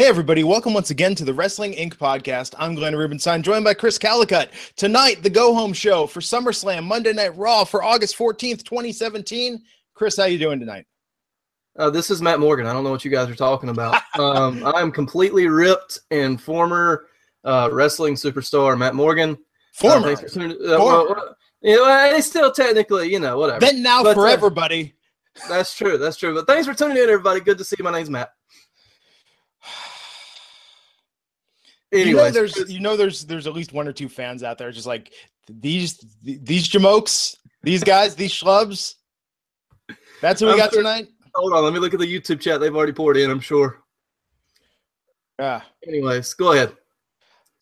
Hey, everybody, welcome once again to the Wrestling Inc. podcast. I'm Glenn Rubenstein, joined by Chris Callicutt. Tonight, the go home show for SummerSlam Monday Night Raw for August 14th, 2017. Chris, how you doing tonight? Uh, this is Matt Morgan. I don't know what you guys are talking about. um, I'm completely ripped and former uh, wrestling superstar Matt Morgan. Former. Uh, for, uh, former. Well, you know, it's still technically, you know, whatever. Then now but, forever, buddy. That's true. That's true. But thanks for tuning in, everybody. Good to see you. My name's Matt. Anyways, you know there's you know there's there's at least one or two fans out there just like these these jamokes, these guys, these schlubs. That's what we got sure, tonight. Hold on, let me look at the YouTube chat. They've already poured in, I'm sure. Yeah. Anyways, go ahead.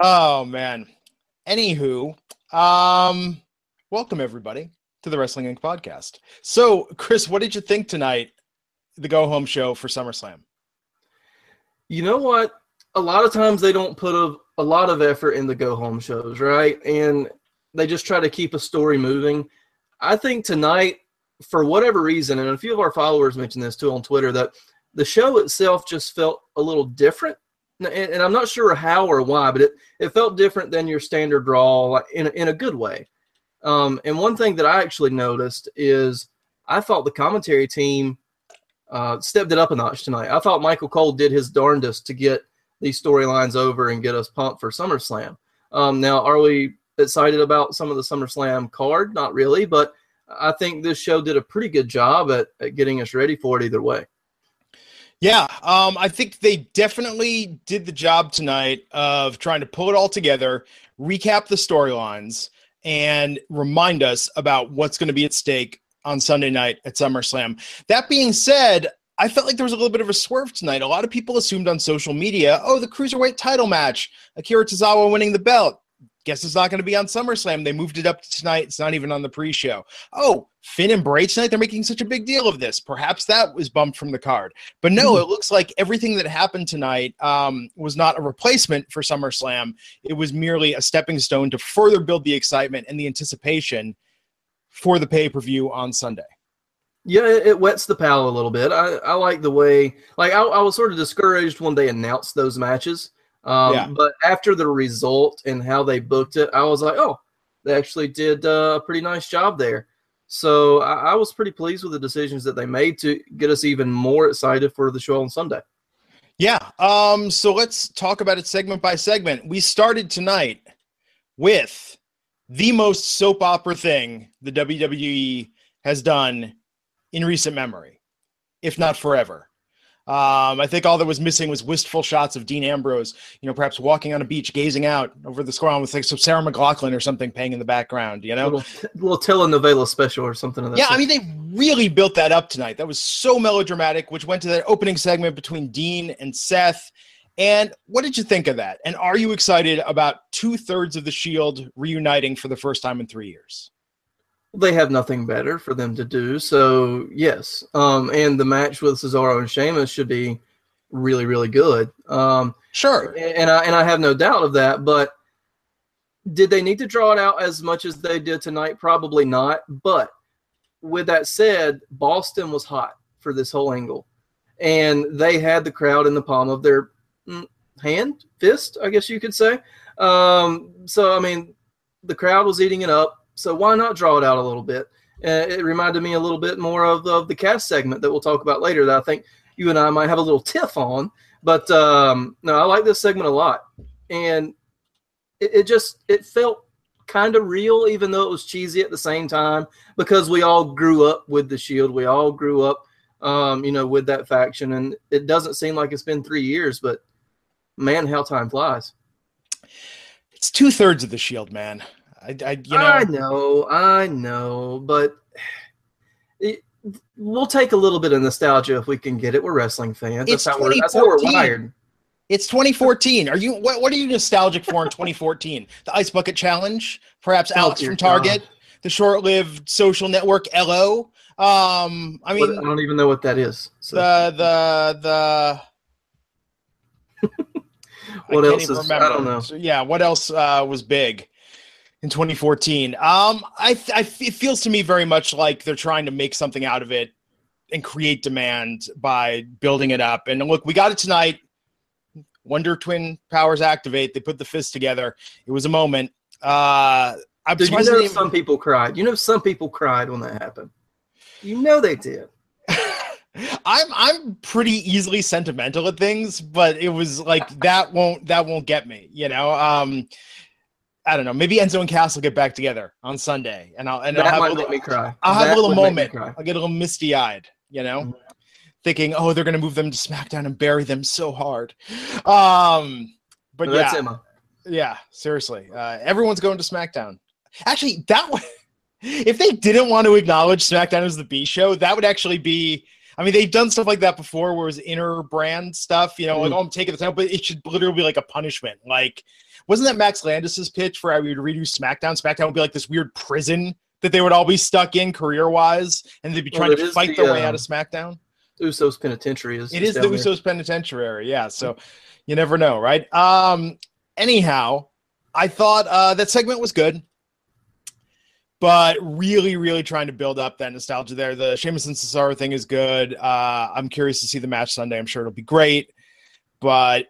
Oh man. Anywho, um, welcome everybody to the Wrestling Inc. podcast. So, Chris, what did you think tonight? The go home show for SummerSlam. You know what? A lot of times they don't put a, a lot of effort in the go home shows, right? And they just try to keep a story moving. I think tonight, for whatever reason, and a few of our followers mentioned this too on Twitter, that the show itself just felt a little different. And, and I'm not sure how or why, but it, it felt different than your standard draw in, in a good way. Um, and one thing that I actually noticed is I thought the commentary team uh, stepped it up a notch tonight. I thought Michael Cole did his darndest to get these storylines over and get us pumped for SummerSlam. Um, now, are we excited about some of the SummerSlam card? Not really, but I think this show did a pretty good job at, at getting us ready for it either way. Yeah, um, I think they definitely did the job tonight of trying to pull it all together, recap the storylines, and remind us about what's going to be at stake on Sunday night at SummerSlam. That being said, I felt like there was a little bit of a swerve tonight. A lot of people assumed on social media, oh, the cruiserweight title match, Akira Tozawa winning the belt. Guess it's not going to be on SummerSlam. They moved it up to tonight. It's not even on the pre-show. Oh, Finn and Bray tonight. They're making such a big deal of this. Perhaps that was bumped from the card. But no, mm. it looks like everything that happened tonight um, was not a replacement for SummerSlam. It was merely a stepping stone to further build the excitement and the anticipation for the pay-per-view on Sunday yeah, it, wets the palate a little bit. I, I like the way, like, I, I was sort of discouraged when they announced those matches. Um, yeah. But after the result and how they booked it, I was like, oh, they actually did uh, a pretty nice job there. So I, I, was pretty pleased with the decisions that they made to get us even more excited for the show on Sunday. Yeah. Um, so let's talk about it segment by segment. We started tonight with the most soap opera thing the WWE has done in recent memory, if not forever. Um, I think all that was missing was wistful shots of Dean Ambrose, you know, perhaps walking on a beach, gazing out over the squad with like some Sarah McLachlan or something playing in the background, you know, little, little telenovela special or something. yeah, I mean, they really built that up tonight. That was so melodramatic, which went to that opening segment between Dean and Seth. And what did you think of that? And are you excited about two thirds of the Shield reuniting for the first time in three years? They have nothing better for them to do. So yes, um, and the match with Cesaro and Sheamus should be really, really good. Um, sure, and I and I have no doubt of that. But did they need to draw it out as much as they did tonight? Probably not. But with that said, Boston was hot for this whole angle, and they had the crowd in the palm of their mm, hand, fist, I guess you could say. Um, so I mean, the crowd was eating it up so why not draw it out a little bit? Uh, it reminded me a little bit more of, of the cast segment that we'll talk about later that I think you and I might have a little tiff on. But um, no, I like this segment a lot, and it, it just it felt kind of real, even though it was cheesy at the same time, because we all grew up with the Shield. We all grew up, um, you know, with that faction, and it doesn't seem like it's been three years, but man, how time flies. It's two thirds of the Shield, man. I, I, you know, I know, I know, but it, we'll take a little bit of nostalgia if we can get it. We're wrestling fans. It's That's how, we're, that's how we're 2014. wired. It's 2014. Are you what? What are you nostalgic for in 2014? The Ice Bucket Challenge, perhaps Oh, Alex from Target, the short-lived social network Ello. Um, I What- mean, I don't even know what that is. So the the the. What I else can't even is- I don't know. So, yeah, what else uh, was big in 2014? Um, I, I it feels to me very much like they're trying to make something out of it and create demand by building it up. And look, we got it tonight. Wonder Twin powers activate. They put the fist together. It was a moment. Uh, I'm Did you know some people cried? You know some people cried when that happened. You know they did. I'm I'm pretty easily sentimental at things, but it was like that won't that won't get me, you know. Um I don't know. Maybe Enzo and Cass will get back together on Sunday, and I'll and that I'll have, might a make little, me cry. I'll have a little would make me moment. I'll get a little misty eyed, you know, Mhm. thinking, oh, they're gonna move them to SmackDown and bury them so hard. Um, but No, yeah, Emma. yeah, seriously, uh, everyone's going to SmackDown. Actually, that would if they didn't want to acknowledge SmackDown as the B show, that would actually be. I mean, they've done stuff like that before, where it was inner brand stuff. You know, like Mhm. oh, I'm taking the title, but it should literally be like a punishment. Like, wasn't that Max Landis's pitch for how we would redo SmackDown? SmackDown would be like this weird prison that they would all be stuck in career wise, and they'd be trying it to fight the, their way uh, out of SmackDown. Usos Penitentiary is. It is the there. Usos Penitentiary, yeah. So you never know, right? Um, anyhow, I thought uh, that segment was good, but really, really trying to build up that nostalgia there. The Sheamus and Cesaro thing is good. Uh, I'm curious to see the match Sunday. I'm sure it'll be great. But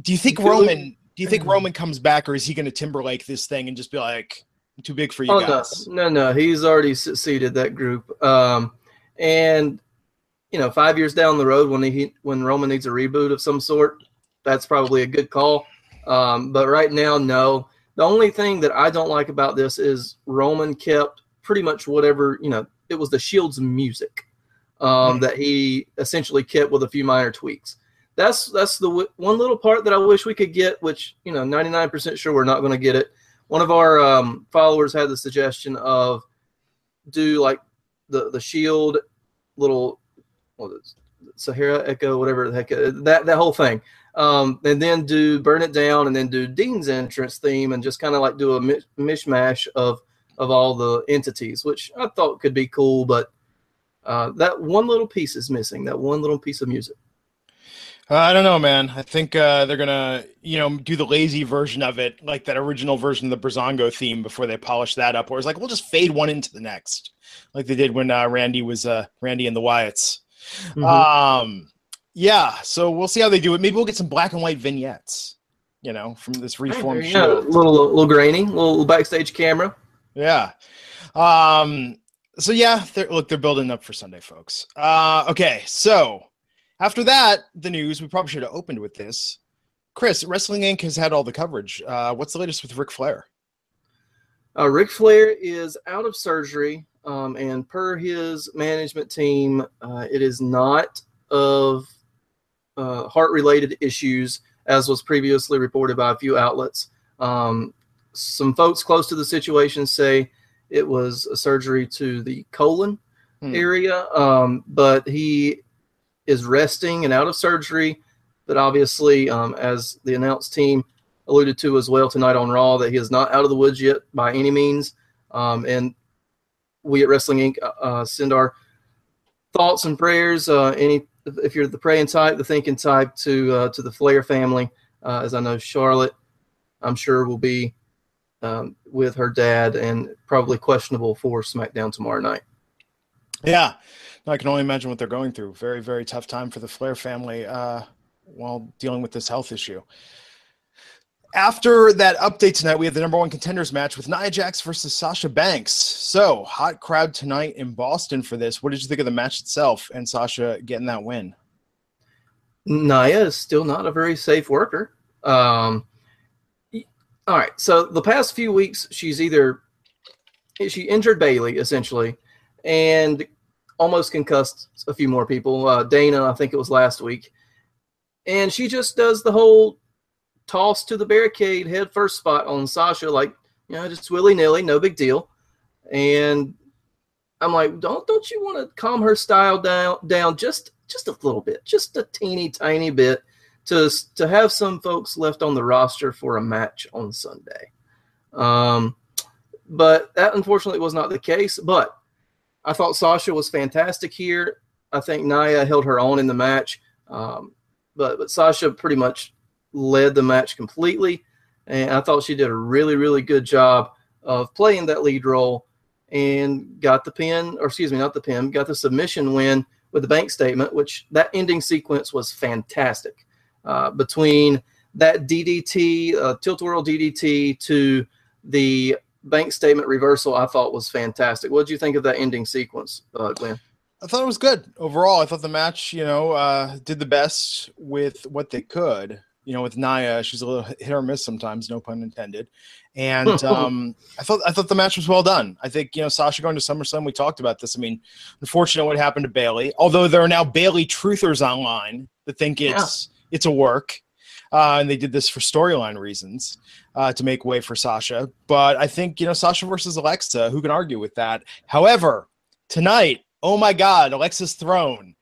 do you think Roman? Do you think Roman comes back, or is he going to Timberlake this thing and just be like, too big for you Oh guys"? no, no, no. He's already succeeded that group. Um, and you know, five years down the road, when he when Roman needs a reboot of some sort, that's probably a good call. Um, but right now, no. The only thing that I don't like about this is Roman kept pretty much whatever you know. It was the Shield's music um, Hmm. that he essentially kept with a few minor tweaks. That's that's the w- one little part that I wish we could get, which you know, ninety nine percent sure we're not going to get it. One of our um, followers had the suggestion of do like the the shield little what is Sahara Echo whatever the heck that that whole thing. Um, and then do burn it down and then do Dean's entrance theme and just kind of like do a mi- mishmash of of all the entities which I thought could be cool but uh, that one little piece is missing that one little piece of music Uh, I don't know, man. I think uh, they're gonna, you know, do the lazy version of it, like that original version of the Brazongo theme, before they polish that up. Where it's like we'll just fade one into the next, like they did when uh, Randy was uh, Randy and the Wyatts. Mhm. Um, yeah. So we'll see how they do it. Maybe we'll get some black and white vignettes, you know, from this reformed yeah, show. little little grainy little backstage camera Yeah. Um, so yeah, they're, look, they're building up for Sunday, folks. Uh, okay, so after that, the news we probably should have opened with this. Chris, Wrestling Inc. has had all the coverage. Uh, what's the latest with Ric Flair? Uh, Ric Flair is out of surgery, um, and per his management team, uh, it is not of uh, heart-related issues, as was previously reported by a few outlets. Um, some folks close to the situation say it was a surgery to the colon Hmm. area, um, but he is resting and out of surgery. But obviously, um, as the announced team alluded to as well tonight on Raw that he is not out of the woods yet by any means. Um, and we at Wrestling Inc. uh, Uh, send our thoughts and prayers. Uh, any if you're the praying type, the thinking type, to uh, to the Flair family. Uh, as I know Charlotte, I'm sure will be um, with her dad and probably questionable for SmackDown tomorrow night. Yeah, I can only imagine what they're going through. Very, very tough time for the Flair family uh, while dealing with this health issue. After that update tonight, we have the number one contenders match with Nia Jax versus Sasha Banks. So, hot crowd tonight in Boston for this. What did you think of the match itself and Sasha getting that win? Nia is still not a very safe worker. Um, all right, so the past few weeks, she's either she injured Bayley essentially, and almost concussed a few more people. Uh, Dana, I think it was last week, and she just does the whole toss to the barricade head first spot on Sasha, like you know, just willy nilly, no big deal. And I'm like, don't don't you want to calm her style down down just just a little bit, just a teeny tiny bit, to to have some folks left on the roster for a match on Sunday. Um, but that unfortunately was not the case. But I thought Sasha was fantastic here. I think Nia held her own in the match, um, but but Sasha pretty much led the match completely, and I thought she did a really really good job of playing that lead role and got the pin, or excuse me, not the pin, got the submission win with the bank statement, which that ending sequence was fantastic. Uh, between that DDT, uh, tilt whirl DDT to the bank statement reversal, I thought was fantastic. What did you think of that ending sequence, uh, Glenn? I thought it was good overall. I thought the match, you know, uh, did the best with what they could. You know, with Nia, she's a little hit or miss sometimes, no pun intended. And um, I thought I thought the match was well done. I think you know Sasha going to SummerSlam. We talked about this. I mean, unfortunate what happened to Bayley. Although there are now Bayley truthers online that think it's yeah. it's a work, uh, and they did this for storyline reasons uh, to make way for Sasha. But I think you know Sasha versus Alexa. Who can argue with that? However, tonight, oh my God, Alexa's throne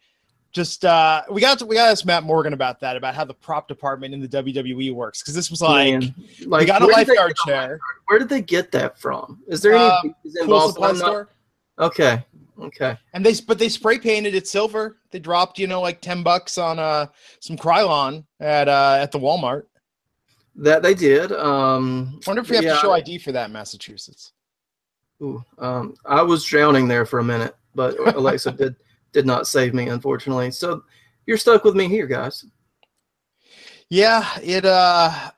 just uh, we got to, we got to ask Matt Morgan about that about how the prop department in the WWE works because this was like, like we got a lifeguard chair. Where did they get that from? Is there any involved? Cool not... Okay, okay. And they but they spray painted it silver. They dropped you know like ten bucks on uh some Krylon at uh at the Walmart. That they did. Um, I wonder if we have yeah. to show ID for that in Massachusetts. Ooh, um, I was drowning there for a minute, but Alexa did did not save me, unfortunately. So you're stuck with me here, guys. Yeah, it. uh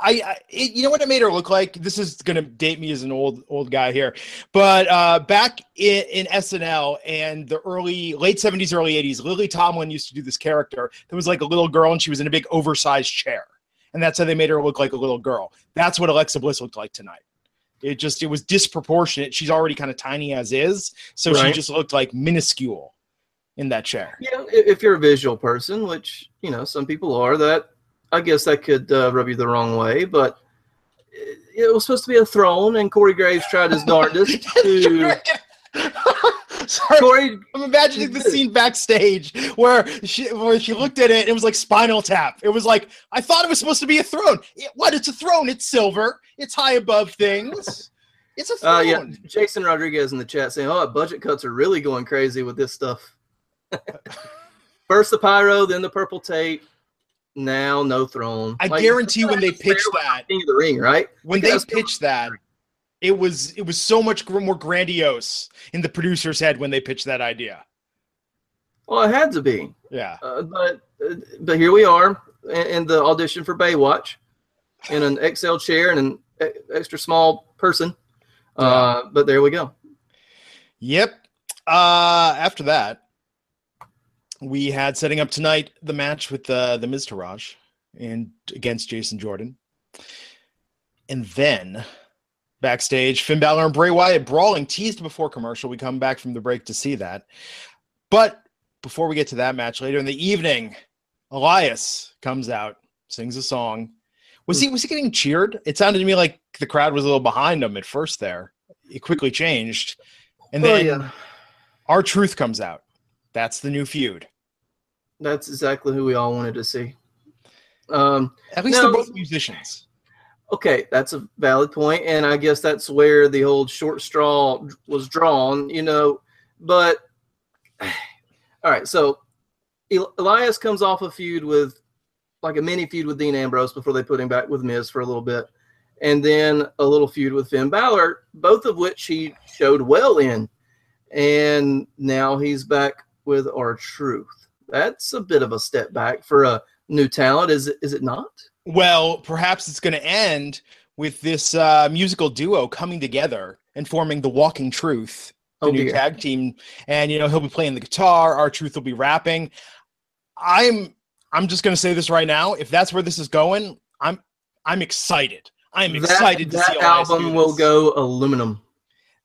I, I it, you know what it made her look like. This is gonna date me as an old old guy here, but uh, back in, in SNL and the early late seventies, early eighties, Lily Tomlin used to do this character that was like a little girl, and she was in a big oversized chair, and that's how they made her look like a little girl. That's what Alexa Bliss looked like tonight. It just it was disproportionate. She's already kind of tiny as is, so right. she just looked like minuscule in that chair. Yeah, if you're a visual person, which you know some people are, that I guess that could uh, rub you the wrong way. But it, it, was supposed to be a throne, and Corey Graves tried his darndest to. Sorry, Corey, I'm imagining the scene backstage where she where she looked at it and it was like Spinal Tap. It was like I thought it was supposed to be a throne. It, what? It's a throne. It's silver. It's high above things. It's a throne. Uh, yeah, Jason Rodriguez in the chat saying, "Oh, budget cuts are really going crazy with this stuff." First the pyro, then the purple tape. Now no throne. I like, guarantee when they pitched that, King of the Ring, right? When they pitched that, it was it was so much more grandiose in the producer's head when they pitched that idea. Well, it had to be. Yeah. Uh, but uh, but here we are in, in, the audition for Baywatch, in an XL chair and an extra small person. Uh, but there we go. Yep. Uh, after that, we had setting up tonight the match with uh, the Miztourage and against Jason Jordan, and then backstage. Finn Balor and Bray Wyatt brawling, teased before commercial. We come back from the break to see that. But before we get to that match later in the evening, Elias comes out, sings a song. Was he was he getting cheered? It sounded to me like the crowd was a little behind him at first there. It quickly changed. And then oh, yeah. R-Truth comes out. That's the new feud. That's exactly who we all wanted to see. Um, At least now, they're both musicians. Okay, that's a valid point, and I guess that's where the old short straw was drawn, you know. But all right, so Elias comes off a feud with, like a mini feud with Dean Ambrose before they put him back with Miz for a little bit, and then a little feud with Finn Balor, both of which he showed well in, and now he's back with R-Truth. That's a bit of a step back for a new talent, is it? Is it not? Well, perhaps it's going to end with this uh, musical duo coming together and forming the Walking Truth, the oh, new dear. tag team. And you know he'll be playing the guitar. R-Truth will be rapping. I'm I'm just going to say this right now. If that's where this is going, I'm I'm excited. I'm That, excited to that see do album will go aluminum.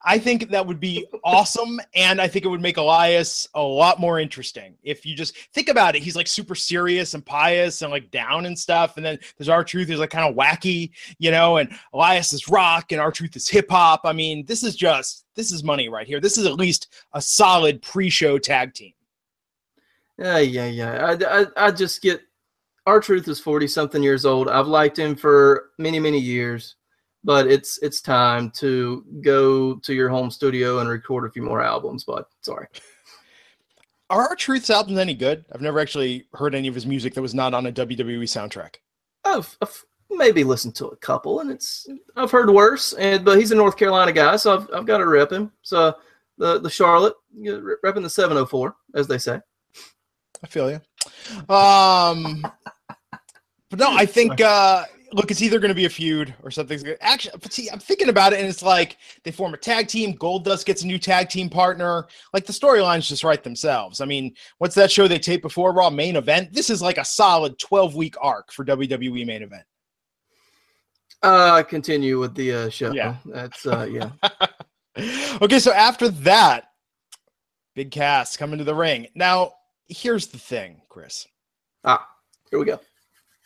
I think that would be awesome, and I think it would make Elias a lot more interesting. If you just think about it, he's like super serious and pious and like down and stuff, and then there's R-Truth is like kind of wacky, you know, and Elias is rock and R-Truth is hip hop. I mean, this is just this is money right here. This is at least a solid pre-show tag team. Yeah, yeah, yeah. I, I, I just get R-Truth is forty something years old. I've liked him for many, many years, but it's it's time to go to your home studio and record a few more albums. But sorry, Are R-Truth's albums any good? I've never actually heard any of his music that was not on a WWE soundtrack. I've, I've maybe listened to a couple, and it's I've heard worse. And but he's a North Carolina guy, so I've I've got to rep him. So the the Charlotte repping the seven hundred four, as they say. I feel you. Um, but no, I think uh, look, it's either going to be a feud or something's going to actually. But see, I'm thinking about it, and it's like they form a tag team. Goldust gets a new tag team partner. Like the storylines just write themselves. I mean, what's that show they tape before Raw main event? This is like a solid 12 week arc for WWE main event. Uh, continue with the uh, show. Yeah. that's uh, yeah. okay, so after that, Big Cass coming to the ring. Now, here's the thing, Chris. ah, here we go.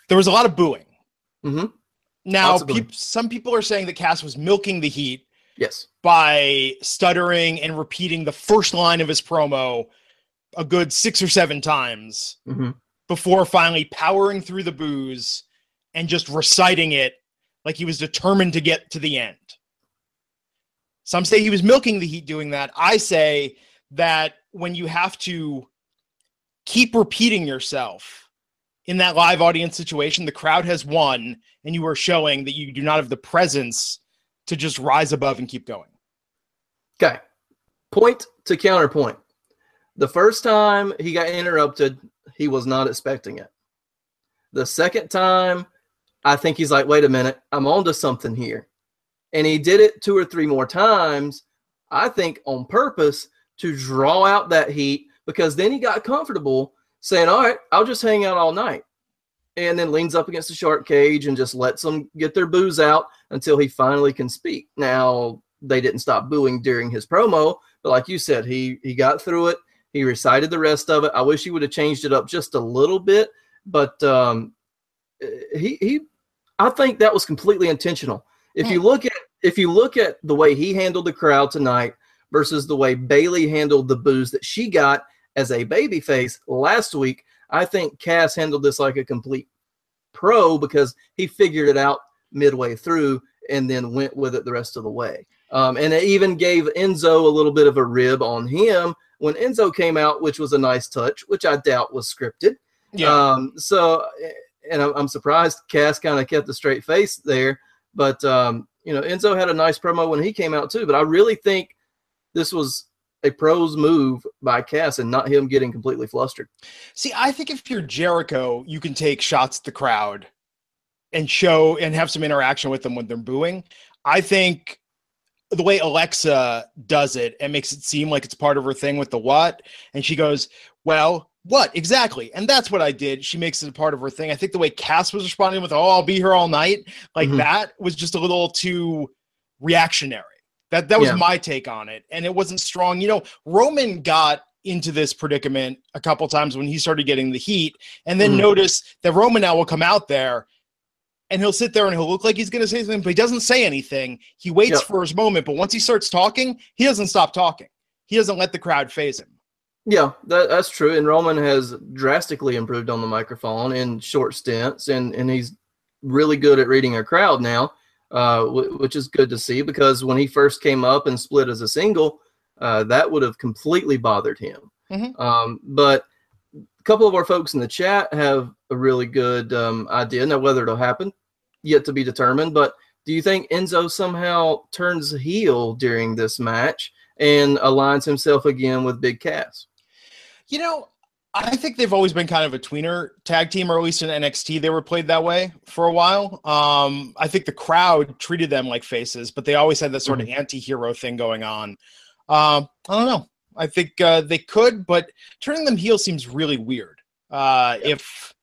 There was a lot of booing. Hmm Now, Lots of booing. peop- some people are saying that Cass was milking the heat Yes. by stuttering and repeating the first line of his promo a good six or seven times hmm before finally powering through the boos and just reciting it like he was determined to get to the end. Some say he was milking the heat doing that. I say that when you have to keep repeating yourself in that live audience situation, the crowd has won, and you are showing that you do not have the presence to just rise above and keep going. Okay. Point to counterpoint. The first time he got interrupted, he was not expecting it. The second time, I think he's like, wait a minute, I'm onto something here. And he did it two or three more times, I think on purpose to draw out that heat because then he got comfortable saying, all right, I'll just hang out all night. And then leans up against the shark cage and just lets them get their boos out until he finally can speak. Now, they didn't stop booing during his promo, but like you said, he he got through it. He recited the rest of it. I wish he would have changed it up just a little bit, but um, he he I think that was completely intentional. If you look at if you look at the way he handled the crowd tonight versus the way Bayley handled the boos that she got as a babyface last week, I think Cass handled this like a complete pro because he figured it out midway through and then went with it the rest of the way. Um, and it even gave Enzo a little bit of a rib on him when Enzo came out, which was a nice touch, which I doubt was scripted. Um, so, and I'm, I'm surprised Cass kind of kept a straight face there. But, um, you know, Enzo had a nice promo when he came out too. But I really think this was a pro's move by Cass and not him getting completely flustered. See, I think if you're Jericho, you can take shots at the crowd and show and have some interaction with them when they're booing. I think the way Alexa does it and makes it seem like it's part of her thing with the what, and she goes, Well, what exactly? And that's what I did. She makes it a part of her thing. I think the way Cass was responding with, Oh, I'll be here all night, like Mhm. that was just a little too reactionary. That that was Yeah. my take on it. And it wasn't strong. You know, Roman got into this predicament a couple times when he started getting the heat, and then Mhm. notice that Roman now will come out there and he'll sit there and he'll look like he's going to say something, but he doesn't say anything. He waits Yep. for his moment, but once he starts talking, he doesn't stop talking. He doesn't let the crowd faze him. Yeah, that, that's true. And Roman has drastically improved on the microphone in short stints, and and he's really good at reading a crowd now, uh, w- which is good to see. Because when he first came up and split as a single, uh, that would have completely bothered him. Mhm. Um, but a couple of our folks in the chat have a really good um, idea. Now, whether it'll happen, yet to be determined. But do you think Enzo somehow turns heel during this match and aligns himself again with Big Cass? You know, I think they've always been kind of a tweener tag team, or at least in NXT, they were played that way for a while. Um, I think the crowd treated them like faces, but they always had that sort of anti-hero thing going on. Um, I don't know. I think uh, they could, but turning them heel seems really weird. uh, yeah. if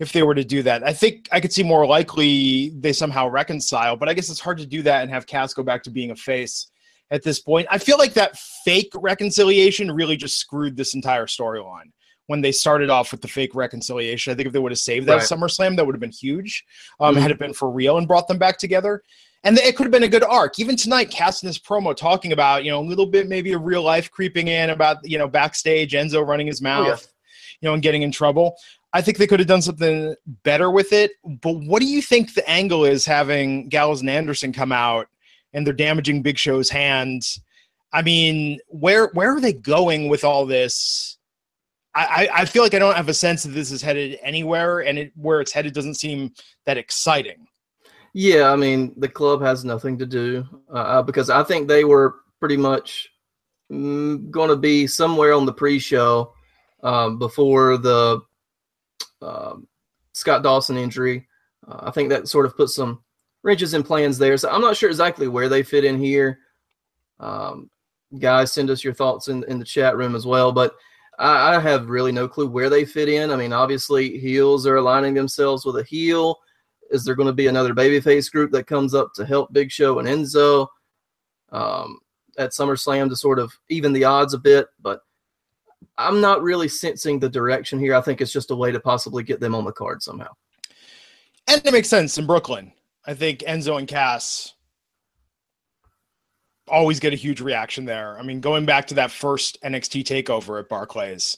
if they were to do that. I think I could see more likely they somehow reconcile, but I guess it's hard to do that and have Cass go back to being a face at this point. I feel like that fake reconciliation really just screwed this entire storyline when they started off with the fake reconciliation. I think if they would have saved that right. SummerSlam, that would have been huge. Um, mm-hmm. Had it been for real and brought them back together. And it could have been a good arc. Even tonight, casting this promo talking about, you know, a little bit maybe of real life creeping in about, you know, backstage, Enzo running his mouth, oh, yeah. you know, and getting in trouble. I think they could have done something better with it. But what do you think the angle is having Gallows and Anderson come out and they're damaging Big Show's hands? I mean, where where are they going with all this? I, I feel like I don't have a sense that this is headed anywhere, and it, where it's headed doesn't seem that exciting. Yeah, I mean, the club has nothing to do uh, uh because I think they were pretty much mm, going to be somewhere on the pre-show um, before the uh, Scott Dawson injury. Uh, I think that sort of put some wrenches in plans there. So I'm not sure exactly where they fit in here. Um, guys, send us your thoughts in, in the chat room as well. But I, I, have really no clue where they fit in. I mean, obviously, heels are aligning themselves with a heel. Is there going to be another babyface group that comes up to help Big Show and Enzo um, at SummerSlam to sort of even the odds a bit? But I'm not really sensing the direction here. I think it's just a way to possibly get them on the card somehow. And it makes sense in Brooklyn. I think Enzo and Cass always get a huge reaction there. I mean, going back to that first NXT takeover at Barclays,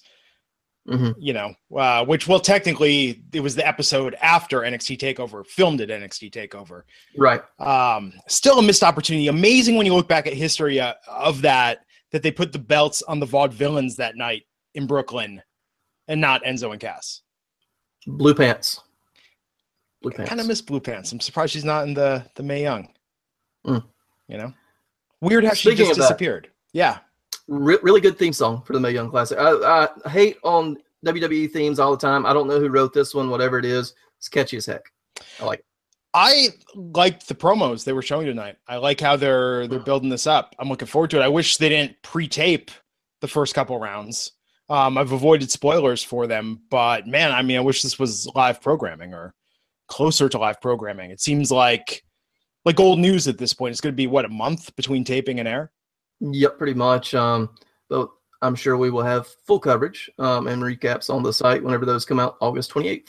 mm-hmm. you know, uh, which well, technically it was the episode after NXT takeover, filmed at NXT takeover. Right. Um, still a missed opportunity. Amazing when you look back at history uh, of that, that they put the belts on the Vaudevillains that night in Brooklyn and not Enzo and Cass. Blue pants. Blue pants. I kind of miss blue pants. I'm surprised she's not in the, the Mae Young. Mm. You know? Weird how Speaking she just disappeared. That, yeah. Re- really good theme song for the Mae Young Classic. I, I, hate on WWE themes all the time. I don't know who wrote this one, whatever it is. It's catchy as heck. I like it. I liked the promos they were showing tonight. I like how they're they're building this up. I'm looking forward to it. I wish they didn't pre-tape the first couple rounds. Um, I've avoided spoilers for them, but man, I mean, I wish this was live programming or closer to live programming. It seems like like old news at this point. It's going to be what a month between taping and air. Yep, pretty much. Um, but I'm sure we will have full coverage um, and recaps on the site whenever those come out, August 28th.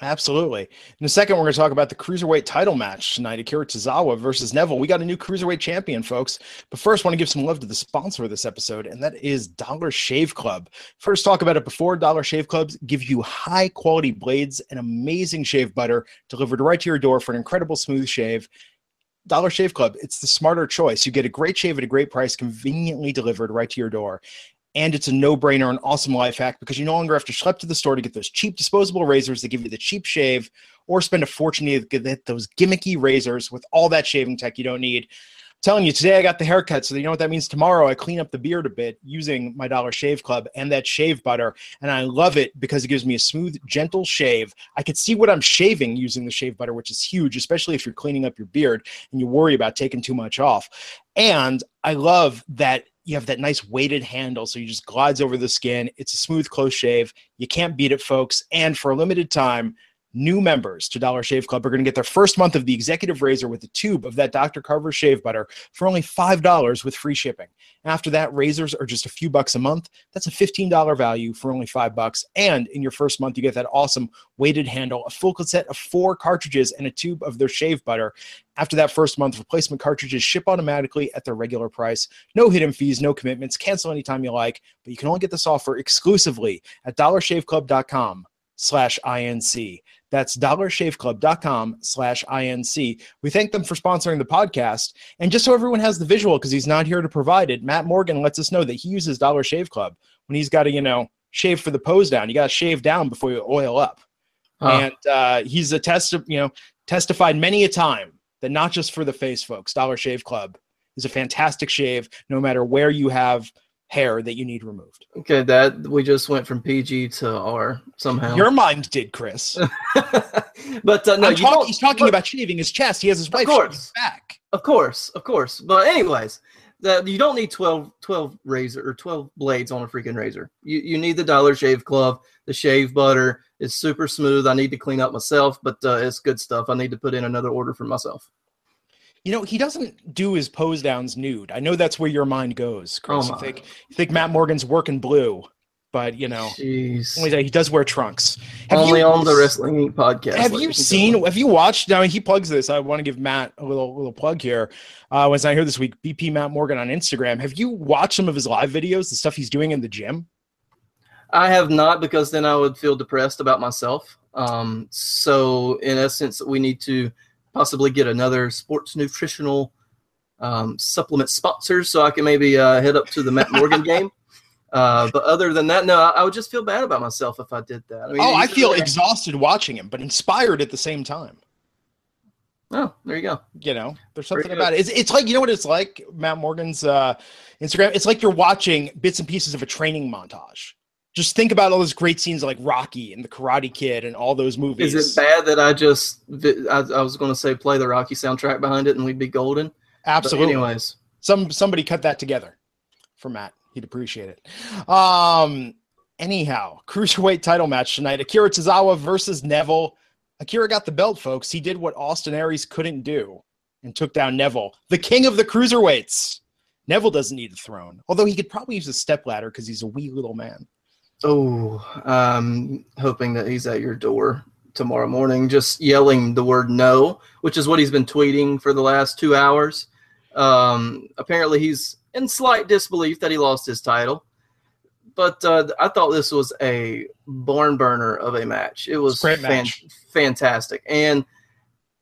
Absolutely. In a second, we're going to talk about the cruiserweight title match tonight: Akira Tozawa versus Neville. We got a new cruiserweight champion, folks. But first, I want to give some love to the sponsor of this episode, and that is Dollar Shave Club. First, talk about it before. Dollar Shave Clubs give you high quality blades and amazing shave butter delivered right to your door for an incredible smooth shave. Dollar Shave Club, it's the smarter choice. You get a great shave at a great price, conveniently delivered right to your door. And it's a no brainer, an awesome life hack because you no longer have to schlep to the store to get those cheap disposable razors that give you the cheap shave or spend a fortune to get those gimmicky razors with all that shaving tech you don't need telling you today I got the haircut, so you know what that means. Tomorrow I clean up the beard a bit using my Dollar Shave Club and that shave butter, and I love it because it gives me a smooth, gentle shave. I can see what I'm shaving using the shave butter, which is huge, especially if you're cleaning up your beard and you worry about taking too much off. And I love that you have that nice weighted handle, so you just glides over the skin. It's a smooth, close shave. You can't beat it, folks. And for a limited time new members to Dollar Shave Club are going to get their first month of the executive razor with a tube of that Dr. Carver shave butter for only $5 with free shipping. After that, razors are just a few bucks a month. That's a $15 value for only 5 bucks. And in your first month, you get that awesome weighted handle, a full set of 4 cartridges and a tube of their shave butter. After that first month, replacement cartridges ship automatically at their regular price. No hidden fees, no commitments. Cancel anytime you like, but you can only get this offer exclusively at dollarshaveclub.com slash INC. That's dollarshaveclub.com slash INC. We thank them for sponsoring the podcast. And just so everyone has the visual, because he's not here to provide it, Matt Morgan lets us know that he uses Dollar Shave Club when he's got to, you know, shave for the pose down. You got to shave down before you oil up. Huh. And uh, he's a test, you know, testified many a time that not just for the face, folks, Dollar Shave Club is a fantastic shave no matter where you have hair that you need removed. Okay, that we just went from PG to R somehow. Your mind did, Chris. but uh, no, talk, he's talking but, about shaving his chest. He has his wife course, back. Of course, of course. But anyways, that you don't need 12, 12 razor or 12 blades on a freaking razor. You you need the Dollar Shave Club, the shave butter. It's super smooth. I need to clean up myself, but uh, it's good stuff. I need to put in another order for myself. You know, he doesn't do his pose downs nude. I know that's where your mind goes, Chris. Oh you think you think Matt Morgan's working blue, but you know, Jeez. he does wear trunks. Have Only you- on the Wrestling podcast. Have you seen? Have you watched? Now he plugs this. I want to give Matt a little little plug here. Uh, when I here this week, BP Matt Morgan on Instagram. Have you watched some of his live videos? The stuff he's doing in the gym. I have not because then I would feel depressed about myself. Um, so in essence, we need to possibly get another sports nutritional um, supplement sponsor so I can maybe uh, head up to the Matt Morgan game. Uh, but other than that, no, I, I would just feel bad about myself if I did that. I mean, oh, I feel exhausted watching him, but inspired at the same time. Oh, there you go. You know, there's something about it. It's, it's like you know what it's like. Matt Morgan's uh, Instagram. It's like you're watching bits and pieces of a training montage. Just think about all those great scenes like Rocky and the Karate Kid and all those movies. Is it bad that I just I, I was going to say play the Rocky soundtrack behind it and we'd be golden? But Absolutely. anyways, Some somebody cut that together for Matt. He'd appreciate it. Um. Anyhow, cruiserweight title match tonight: Akira Tozawa versus Neville. Akira got the belt, folks. He did what Austin Aries couldn't do and took down Neville, the king of the cruiserweights. Neville doesn't need a throne, although he could probably use a step ladder because he's a wee little man. Oh, I'm hoping that he's at your door tomorrow morning, just yelling the word no, which is what he's been tweeting for the last two hours. Um, apparently, he's in slight disbelief that he lost his title. But uh, I thought this was a barn burner of a match. It was match. fantastic, and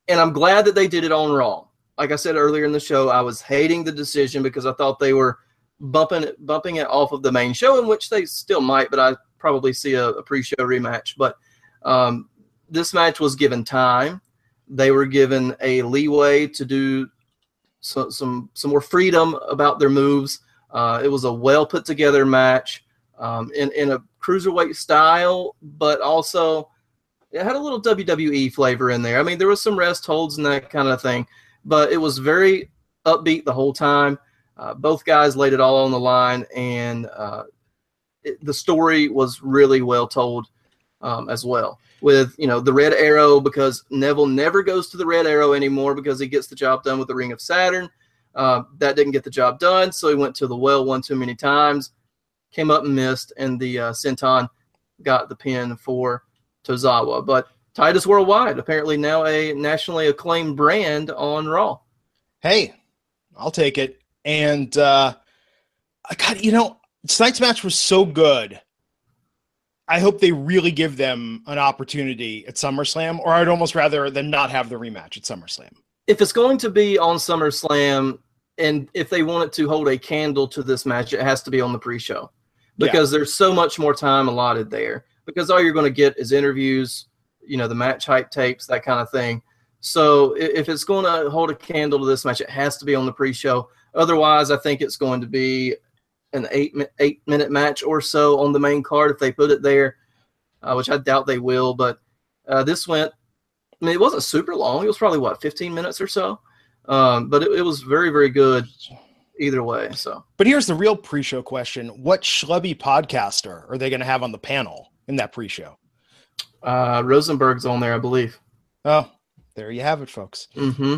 and I'm glad that they did it on Raw. Like I said earlier in the show, I was hating the decision because I thought they were bumping it, bumping it off of the main show, in which they still might, but I probably see a, a pre-show rematch. But um, this match was given time; they were given a leeway to do so, some some more freedom about their moves. Uh, it was a well put together match um, in in a cruiserweight style, but also it had a little WWE flavor in there. I mean, there was some rest holds and that kind of thing, but it was very upbeat the whole time. Uh, both guys laid it all on the line, and uh, it, the story was really well told um, as well. With you know the Red Arrow, because Neville never goes to the Red Arrow anymore because he gets the job done with the Ring of Saturn. Uh, that didn't get the job done, so he went to the well one too many times, came up and missed, and the uh, Senton got the pin for Tozawa. But Titus Worldwide, apparently now a nationally acclaimed brand on Raw. Hey, I'll take it. And uh I got you know, tonight's match was so good. I hope they really give them an opportunity at SummerSlam, or I'd almost rather than not have the rematch at SummerSlam. if it's going to be on SummerSlam, and if they wanted to hold a candle to this match, it has to be on the pre-show because there's so much more time allotted there. Because all you're going to get is interviews, you know, the match hype tapes, that kind of thing. So if it's going to hold a candle to this match, it has to be on the pre-show. Otherwise, I think it's going to be an eight eight minute match or so on the main card if they put it there, uh, which I doubt they will. But uh, this went I mean, it wasn't super long. It was probably what 15 minutes or so, um, but it, it was very, very good either way. So But here's the real pre-show question: What schlubby podcaster are they going to have on the panel in that pre-show? uh, Rosenberg's on there, I believe. Oh, there you have it, folks. Mm-hmm.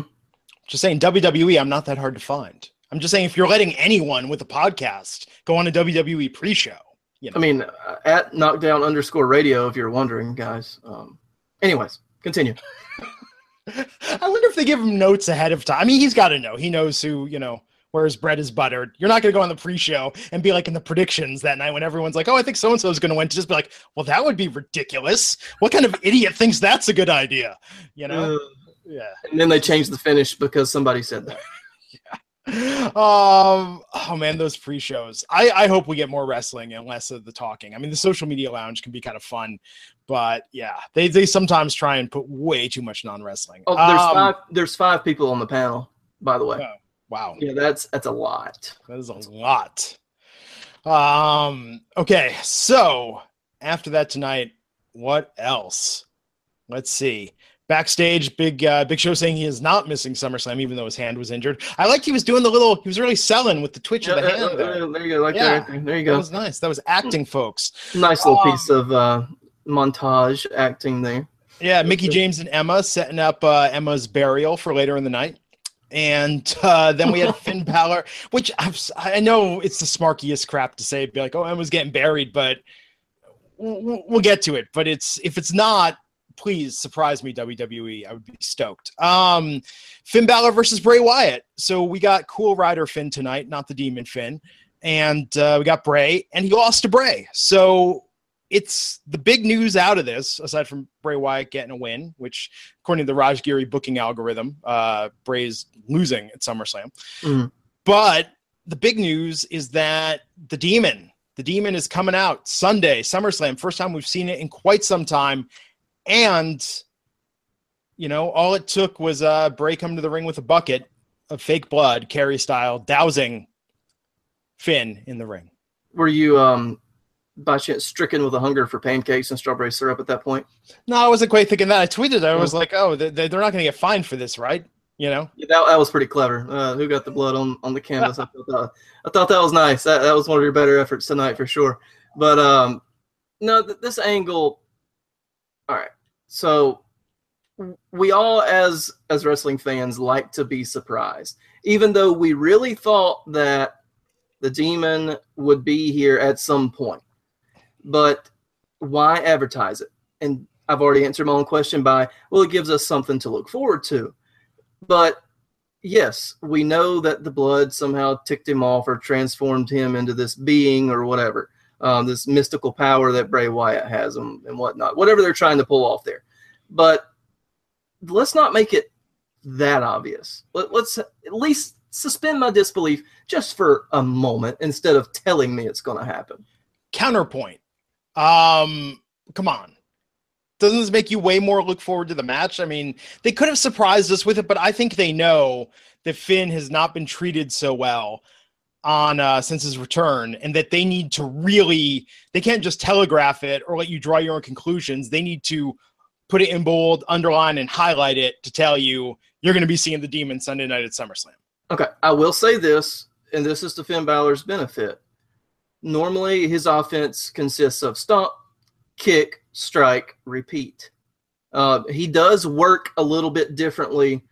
Just saying, WWE. I'm not that hard to find. I'm just saying, if you're letting anyone with a podcast go on a WWE pre-show, you know, I mean, uh, at knockdown underscore radio, if you're wondering, guys. Um, anyways, continue. I wonder if they give him notes ahead of time. I mean, he's got to know. He knows who, you know, where his bread is buttered. You're not going to go on the pre-show and be like in the predictions that night when everyone's like, "Oh, I think so and so is going to win." To just be like, "Well, that would be ridiculous. What kind of idiot thinks that's a good idea?" You know? Uh, Yeah. and then they changed the finish because somebody said that. Um. Oh man, those pre-shows. I I hope we get more wrestling and less of the talking. I mean, the social media lounge can be kind of fun, but yeah, they they sometimes try and put way too much non-wrestling. Oh, there's Um, five. There's five people on the panel, by the way. Oh, wow. Yeah, that's that's a lot. That is a lot. Um, okay, so after that tonight, what else? Let's see. Backstage, big uh, Big Show saying he is not missing SummerSlam, even though his hand was injured. I liked he was doing the little. He was really selling with the twitch Yeah, of the uh, hand. uh, There, there you go. Like Yeah. that. There you go. that was nice. That was acting, folks. Nice little Um, piece of uh, montage acting there. Yeah, Mickie James and Emma setting up uh, Emma's burial for later in the night. And uh, then we had Finn Balor, which s- I know it's the smarkiest crap to say, be like, oh, Emma's getting buried, but we'll, we'll get to it. But it's if it's not, please surprise me, WWE. I would be stoked. Um, Finn Balor versus Bray Wyatt. So we got Cool Rider Finn tonight, not the Demon Finn. And uh, we got Bray, and he lost to Bray. So it's the big news out of this, aside from Bray Wyatt getting a win, which according to the Raj Giri booking algorithm, uh, Bray's losing at SummerSlam. Mhm. But the big news is that the Demon, the Demon is coming out Sunday, SummerSlam. First time we've seen it in quite some time, and you know, all it took was uh, Bray come to the ring with a bucket of fake blood, Carrie style, dousing Finn in the ring. Were you um by chance stricken with a hunger for pancakes and strawberry syrup at that point? No, I wasn't quite thinking that. I tweeted. I was like, "Oh, they- they're not going to get fined for this, right?" You know. Yeah, that, that was pretty clever. Uh, who got the blood on, on the canvas? I thought that, I thought that was nice. That, that was one of your better efforts tonight for sure. But um, no, th- this angle. All right, so we all as as wrestling fans like to be surprised, even though we really thought that the demon would be here at some point. But why advertise it? And I've already answered my own question by, well, it gives us something to look forward to. But yes, we know that the blood somehow ticked him off or transformed him into this being or whatever, um, this mystical power that Bray Wyatt has and, and whatnot, whatever they're trying to pull off there. But let's not make it that obvious. Let, let's at least suspend my disbelief just for a moment instead of telling me it's going to happen. Counterpoint. Um, come on. Doesn't this make you way more look forward to the match? I mean, they could have surprised us with it, but I think they know that Finn has not been treated so well on uh, since his return, and that they need to really they can't just telegraph it or let you draw your own conclusions. They need to put it in bold, underline, and highlight it to tell you you're going to be seeing the demon Sunday night at SummerSlam. Okay, I will say this, and this is to Finn Balor's benefit. Normally, his offense consists of stomp, kick, strike, repeat. Uh, he does work a little bit differently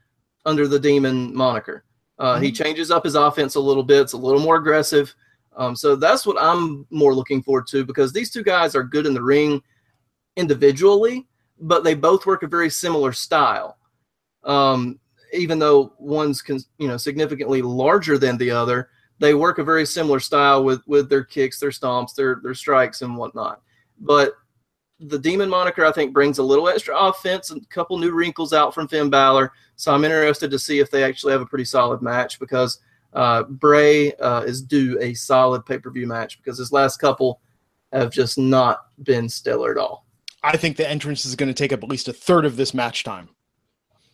under the Demon moniker. Uh, He changes up his offense a little bit. It's a little more aggressive. Um, so that's what I'm more looking forward to because these two guys are good in the ring individually, but they both work a very similar style. Um, even though one's con- you know significantly larger than the other, they work a very similar style with with their kicks, their stomps, their their strikes, and whatnot. But the Demon moniker, I think, brings a little extra offense and a couple new wrinkles out from Finn Balor. So I'm interested to see if they actually have a pretty solid match because uh, Bray uh, is due a solid pay per view match because his last couple have just not been stellar at all. I think the entrance is going to take up at least a third of this match time.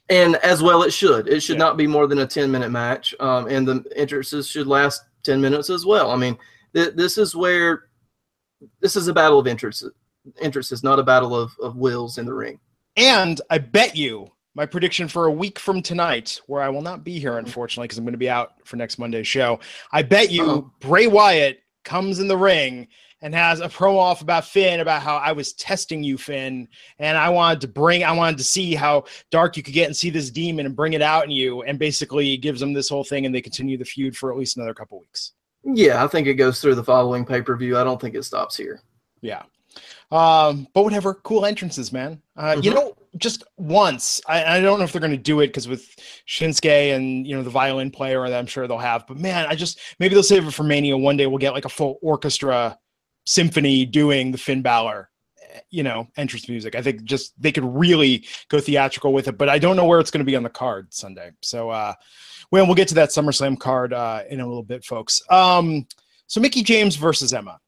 and as well it should it should Yeah. not be more than a 10 minute match um, and the entrances should last 10 minutes as well i mean th- this is where this is a battle of entrances entrances not a battle of, of wills in the ring And I bet you my prediction for a week from tonight, where I will not be here, mm-hmm. unfortunately, because I'm going to be out for next Monday's show. I bet you Uh-oh. Bray Wyatt comes in the ring and has a promo off about Finn, about how I was testing you, Finn, and I wanted to bring, I wanted to see how dark you could get and see this demon and bring it out in you, and basically gives them this whole thing, and they continue the feud for at least another couple weeks. yeah i think it goes through the following pay-per-view i don't think it stops here Yeah. Um, but whatever, cool entrances, man. Uh, You Mhm. know, just once, I, I don't know if they're going to do it because with Shinsuke and you know the violin player that I'm sure they'll have. But man, I just maybe they'll save it for Mania. One day we'll get like a full orchestra symphony doing the Finn Balor, eh, you know, entrance music. I think just they could really go theatrical with it. But I don't know where it's going to be on the card Sunday. So, uh, well, we'll get to that SummerSlam card uh, in a little bit, folks. Um, so Mickie James versus Emma.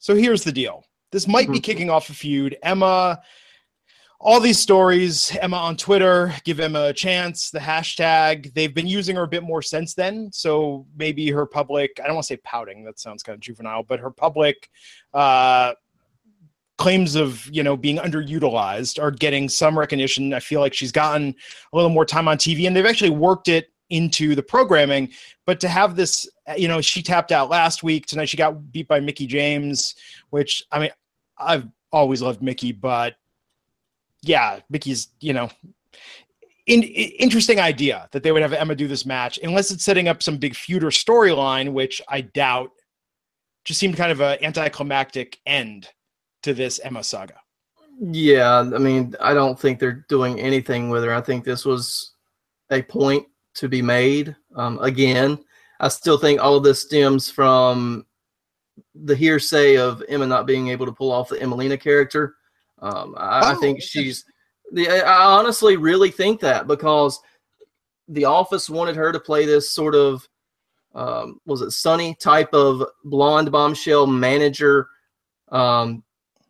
So here's the deal. This might be Mhm. kicking off a feud. Emma, all these stories, Emma on Twitter, give Emma a chance, the hashtag. They've been using her a bit more since then. So maybe her public, I don't want to say pouting, that sounds kind of juvenile, but her public uh, claims of you know being underutilized are getting some recognition. I feel like she's gotten a little more time on TV, and they've actually worked it into the programming. But to have this, you know, she tapped out last week. Tonight she got beat by Mickie James, which I mean, I've always loved Mickie, but yeah, Mickie's you know, in, in, interesting idea that they would have Emma do this match, unless it's setting up some big feud or storyline, which I doubt. Just seemed kind of an anticlimactic end to this Emma saga. Yeah, I mean, I don't think they're doing anything with her. I think this was a point to be made. Um, again, I still think all of this stems from the hearsay of Emma not being able to pull off the Emmalina character. Um, I, oh, I, think she's. I honestly really think that because the office wanted her to play this sort of um, was it Sunny type of blonde bombshell manager, um,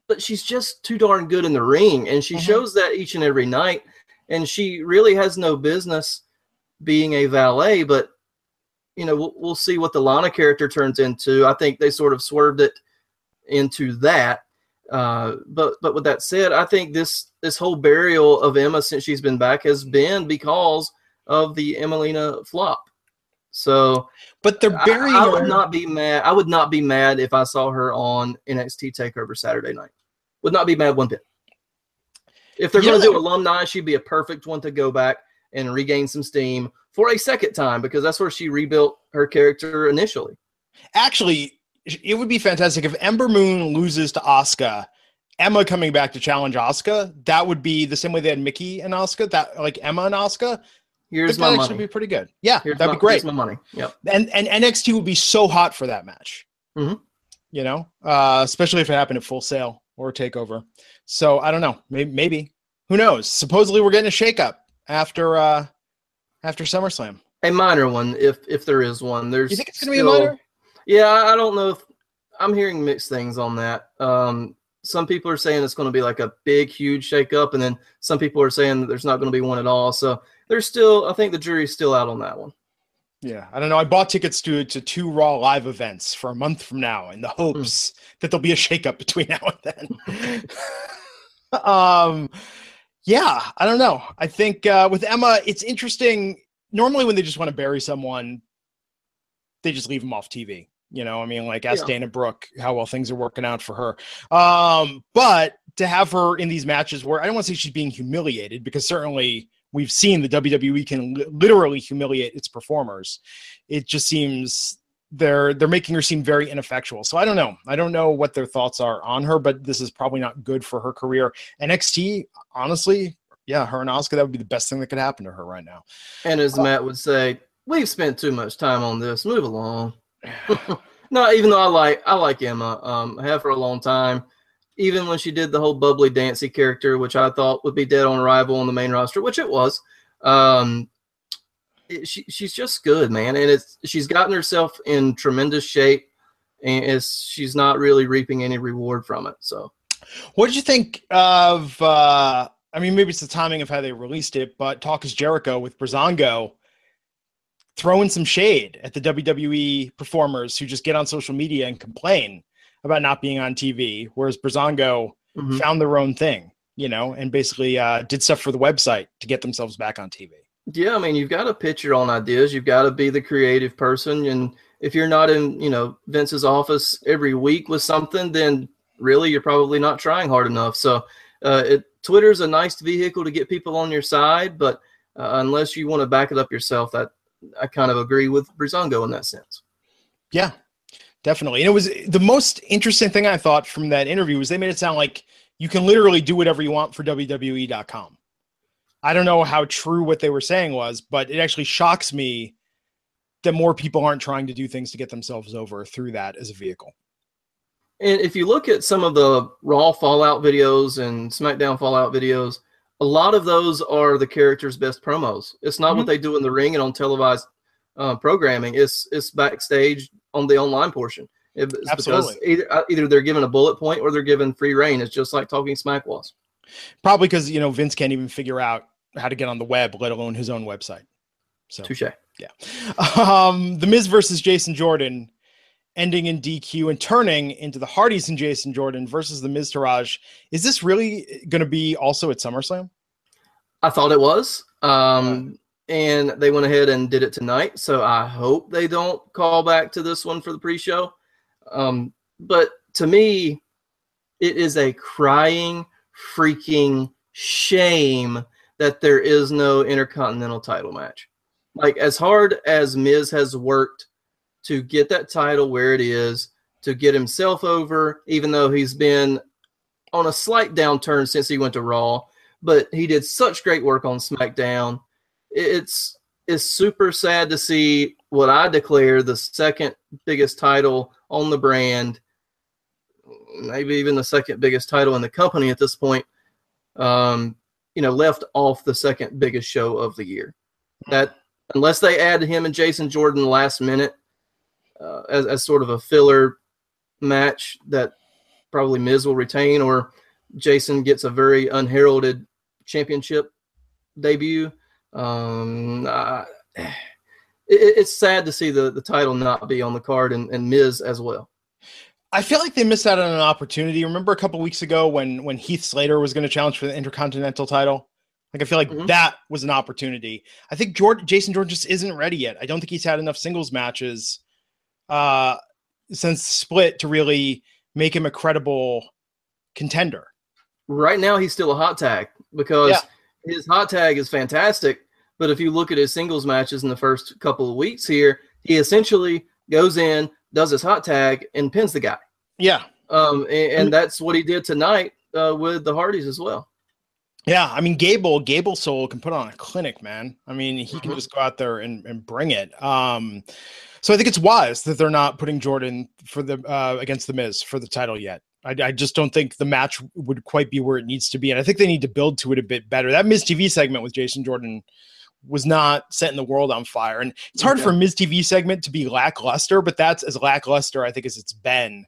but she's just too darn good in the ring, and she mm-hmm. shows that each and every night. And she really has no business being a valet, but you know, we'll, we'll see what the Lana character turns into. I think they sort of swerved it into that. Uh, but but with that said, I think this this whole burial of Emma since she's been back has been because of the Emmalina flop. So, but they're burying. I, I would not be mad. I would not be mad if I saw her on NXT Takeover Saturday night. Would not be mad one bit. If they're going to do alumni, she'd be a perfect one to go back and regain some steam for a second time because that's where she rebuilt her character initially. Actually, it would be fantastic if Ember Moon loses to Asuka, Emma coming back to challenge Asuka. That would be the same way they had Mickie and Asuka. That like Emma and Asuka. Here's my money. Would be pretty good. Yeah, here's that'd my, be great. my money. Yep. And and NXT would be so hot for that match. Mm-hmm. You know, uh, especially if it happened at Full Sail or Takeover. So I don't know. Maybe, maybe. Who knows? Supposedly we're getting a shakeup after uh after SummerSlam. A minor one, if if there is one. There's. You think it's going to be a minor? Yeah, I don't know if I'm hearing mixed things on that. Um, some people are saying it's going to be like a big, huge shakeup, and then some people are saying that there's not going to be one at all. So there's still, I think the jury's still out on that one. Yeah, I don't know. I bought tickets to to two Raw live events for a month from now in the hopes mm. that there'll be a shakeup between now and then. um, yeah, I don't know. I think uh, with Emma, it's interesting. Normally, when they just want to bury someone, they just leave them off TV. You know, I mean, like ask yeah. Dana Brooke how well things are working out for her. Um, but to have her in these matches where I don't want to say she's being humiliated because certainly we've seen the WWE can li- literally humiliate its performers. It just seems they're they're making her seem very ineffectual. So I don't know. I don't know what their thoughts are on her, but this is probably not good for her career. NXT, honestly, yeah, her and Asuka, that would be the best thing that could happen to her right now. And as uh, Matt would say, we've spent too much time on this. Move along. no, even though I like I like Emma, um, I have for a long time. Even when she did the whole bubbly dancy character, which I thought would be dead on arrival on the main roster, which it was. Um, it, she she's just good, man, and it's she's gotten herself in tremendous shape, and it's she's not really reaping any reward from it. So, what did you think of? uh I mean, maybe it's the timing of how they released it, but Talk is Jericho with Breezango throwing some shade at the WWE performers who just get on social media and complain about not being on TV, whereas Breezango mm-hmm. found their own thing, you know, and basically uh, did stuff for the website to get themselves back on TV. Yeah, I mean, you've got to pitch your own ideas. You've got to be the creative person, and if you're not in, you know, Vince's office every week with something, then really you're probably not trying hard enough. So, uh, it, Twitter's a nice vehicle to get people on your side, but uh, unless you want to back it up yourself, that I kind of agree with Breezango in that sense. Yeah, definitely. And it was the most interesting thing I thought from that interview was they made it sound like you can literally do whatever you want for WWE.com. I don't know how true what they were saying was, but it actually shocks me that more people aren't trying to do things to get themselves over through that as a vehicle. And if you look at some of the Raw Fallout videos and SmackDown Fallout videos, a lot of those are the characters' best promos. It's not mm-hmm. what they do in the ring and on televised uh, programming. It's it's backstage on the online portion. It's Absolutely. because either, uh, either they're given a bullet point or they're given free reign. It's just like talking smack was. Probably because you know Vince can't even figure out how to get on the web, let alone his own website. So touche. Yeah. Um, the Miz versus Jason Jordan ending in DQ and turning into the Hardys and Jason Jordan versus the Miztourage. Is this really going to be also at SummerSlam? I thought it was. Um, and they went ahead and did it tonight. So I hope they don't call back to this one for the pre show. Um, but to me, it is a crying, freaking shame that there is no intercontinental title match. Like, as hard as Miz has worked to get that title where it is, to get himself over, even though he's been on a slight downturn since he went to Raw, but he did such great work on SmackDown. It's it's super sad to see what I declare the second biggest title on the brand, maybe even the second biggest title in the company at this point. Um, you know, left off the second biggest show of the year. That unless they add him and Jason Jordan last minute uh, as, as sort of a filler match that probably Miz will retain, or Jason gets a very unheralded championship debut. Um, it, it's sad to see the, the title not be on the card and, and Miz as well. I feel like they missed out on an opportunity. Remember a couple weeks ago when when Heath Slater was going to challenge for the Intercontinental title? Like I feel like mm-hmm. that was an opportunity. I think Jordan, Jason Jordan just isn't ready yet. I don't think he's had enough singles matches uh, since the split to really make him a credible contender. Right now, he's still a hot tag because yeah. his hot tag is fantastic. But if you look at his singles matches in the first couple of weeks here, he essentially goes in, does his hot tag, and pins the guy. Yeah. Um, and, and that's what he did tonight uh, with the Hardys as well. Yeah, I mean Gable, Gable Soul can put on a clinic, man. I mean, he can mm-hmm. just go out there and, and bring it. Um, so I think it's wise that they're not putting Jordan for the uh, against the Miz for the title yet. I, I, just don't think the match would quite be where it needs to be, and I think they need to build to it a bit better. That Miz TV segment with Jason Jordan was not setting the world on fire, and it's hard for Miz TV segment to be lackluster, but that's as lackluster I think as it's been,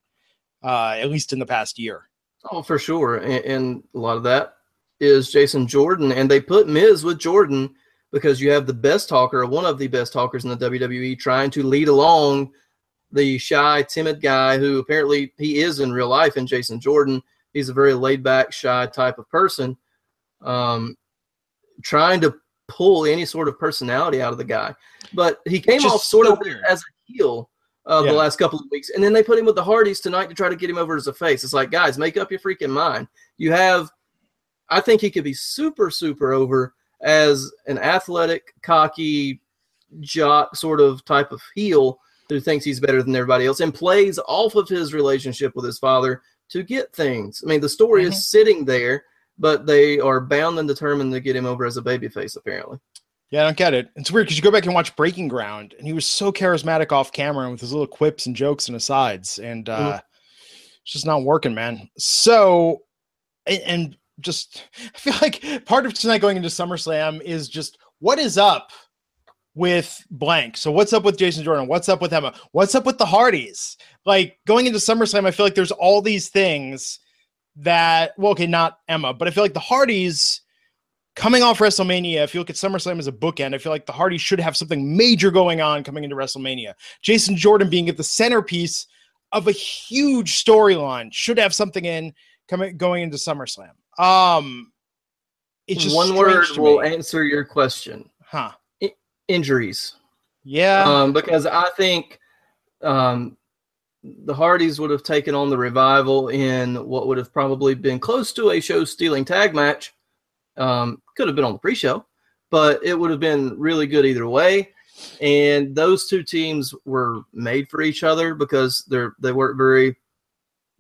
uh, at least in the past year. Oh, for sure, and, and a lot of that is Jason Jordan, and they put Miz with Jordan because you have the best talker, one of the best talkers in the WWE, trying to lead along the shy, timid guy who apparently he is in real life. In Jason Jordan, he's a very laid back, shy type of person, um, trying to pull any sort of personality out of the guy. But he came off sort so of weird. as a heel. Uh, yeah. The last couple of weeks, and then they put him with the Hardys tonight to try to get him over as a face. It's like, guys, make up your freaking mind. You have I think he could be super, super over as an athletic, cocky, jock sort of type of heel who thinks he's better than everybody else and plays off of his relationship with his father to get things. I mean, the story mm-hmm. is sitting there, but they are bound and determined to get him over as a babyface, apparently. Yeah, I don't get it. It's weird because you go back and watch Breaking Ground, and he was so charismatic off camera and with his little quips and jokes and asides, and uh, mm-hmm. it's just not working, man. So, and, and just I feel like part of tonight going into SummerSlam is just what is up with blank. So what's up with Jason Jordan? What's up with Emma? What's up with the Hardys? Like going into SummerSlam, I feel like there's all these things that well, okay, not Emma, but I feel like the Hardys coming off WrestleMania, if you look at SummerSlam as a bookend, I feel like the Hardys should have something major going on coming into WrestleMania. Jason Jordan being at the centerpiece of a huge storyline should have something in coming going into SummerSlam. Um, it's just one word will answer your question. Huh? I- injuries. Yeah. Um, because I think um, the Hardys would have taken on the revival in what would have probably been close to a show stealing tag match. Um, could have been on the pre-show, but it would have been really good either way. And those two teams were made for each other because they're they weren't very.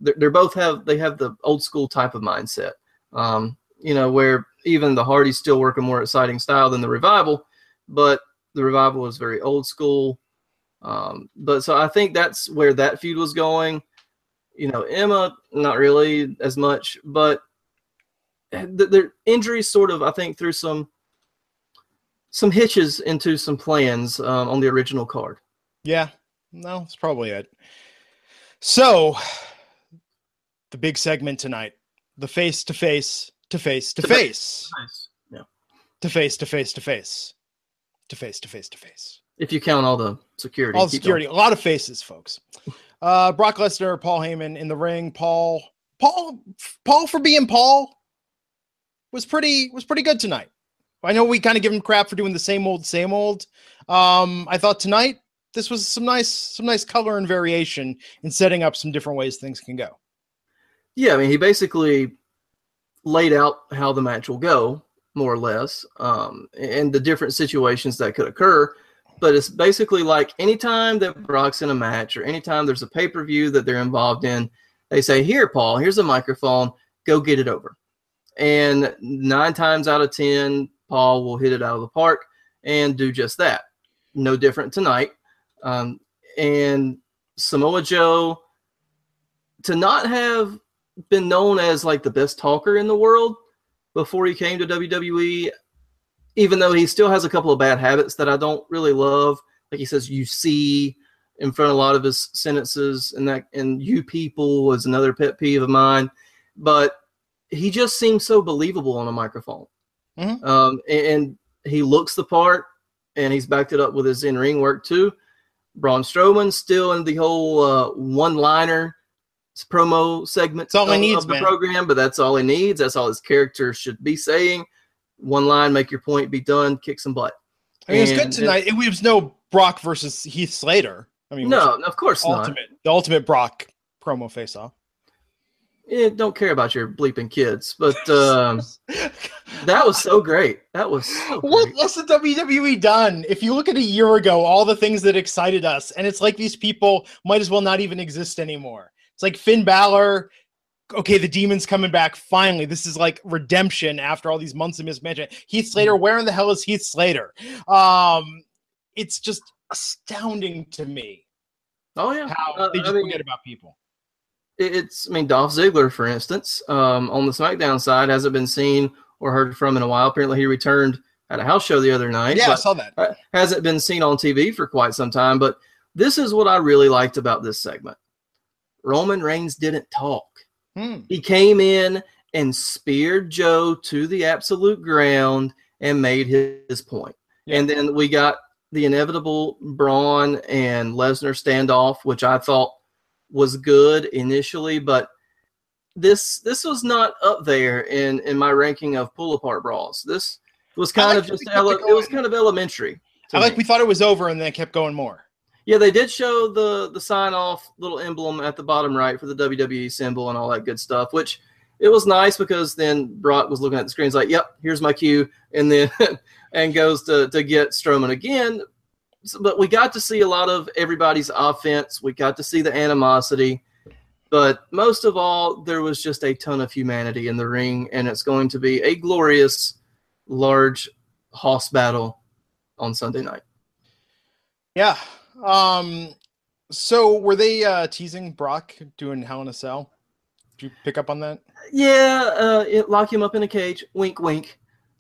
They're, they're both have they have the old school type of mindset. Um, you know, where even the Hardys still work a more exciting style than the Revival, but the Revival is very old school. Um, but so I think that's where that feud was going. You know, Emma, not really as much, but the, the injuries sort of, I think, threw some some hitches into some plans um, on the original card. Yeah, no, that's probably it. So, the big segment tonight the face to face to face to face. Yeah. To face to face to face. To face to face to face. If you count all the security. All the security. Going. A lot of faces, folks. Uh, Brock Lesnar, Paul Heyman in the ring. Paul, Paul, Paul for being Paul was pretty was pretty good tonight. I know we kind of give him crap for doing the same old, same old. Um, I thought tonight this was some nice some nice color and variation in setting up some different ways things can go. Yeah, I mean, he basically laid out how the match will go, more or less, um, and the different situations that could occur. But it's basically like anytime that Brock's in a match or anytime there's a pay per view that they're involved in, they say, Here, Paul, here's a microphone, go get it over. And nine times out of 10, Paul will hit it out of the park and do just that. No different tonight. Um, and Samoa Joe, to not have been known as like the best talker in the world before he came to WWE, even though he still has a couple of bad habits that I don't really love. Like he says, you see in front of a lot of his sentences, and that, and you people was another pet peeve of mine. But he just seems so believable on a microphone. Mm-hmm. Um, and, and, he looks the part, and he's backed it up with his in ring work too. Braun Strowman still in the whole uh, one liner promo segment all of, he needs, of the man. program, but that's all he needs. That's all his character should be saying. One line, make your point, be done, kick some butt. I mean, it was good tonight. It, it was no Brock versus Heath Slater. I mean, no, of course ultimate, not. The ultimate Brock promo face off. Yeah, don't care about your bleeping kids, but um, that was so great. That was so what, what's the WWE done? If you look at a year ago, all the things that excited us, and it's like these people might as well not even exist anymore. It's like Finn Balor. Okay, the demon's coming back. Finally, this is like redemption after all these months of mismanagement. Heath Slater, mm-hmm. where in the hell is Heath Slater? Um, it's just astounding to me. Oh yeah, how uh, they just I mean, forget about people. It's, I mean, Dolph Ziggler, for instance, um, on the SmackDown side, hasn't been seen or heard from in a while. Apparently, he returned at a house show the other night. Yeah, I saw that. Hasn't been seen on TV for quite some time. But this is what I really liked about this segment. Roman Reigns didn't talk. Hmm. He came in and speared Joe to the absolute ground and made his point. Yeah. And then we got the inevitable Braun and Lesnar standoff, which I thought was good initially, but this this was not up there in in my ranking of pull apart brawls. This was kind like of just ele- it was kind of elementary. I like me. we thought it was over and then it kept going more. Yeah, they did show the the sign off little emblem at the bottom right for the WWE symbol and all that good stuff, which it was nice because then Brock was looking at the screen, like, "Yep, here's my cue," and then and goes to to get Strowman again. So, but we got to see a lot of everybody's offense. We got to see the animosity, but most of all, there was just a ton of humanity in the ring, and it's going to be a glorious, large hoss battle on Sunday night. Yeah, um, so were they uh, teasing Brock doing Hell in a Cell? Did you pick up on that? Yeah, uh, it, lock him up in a cage. Wink, wink.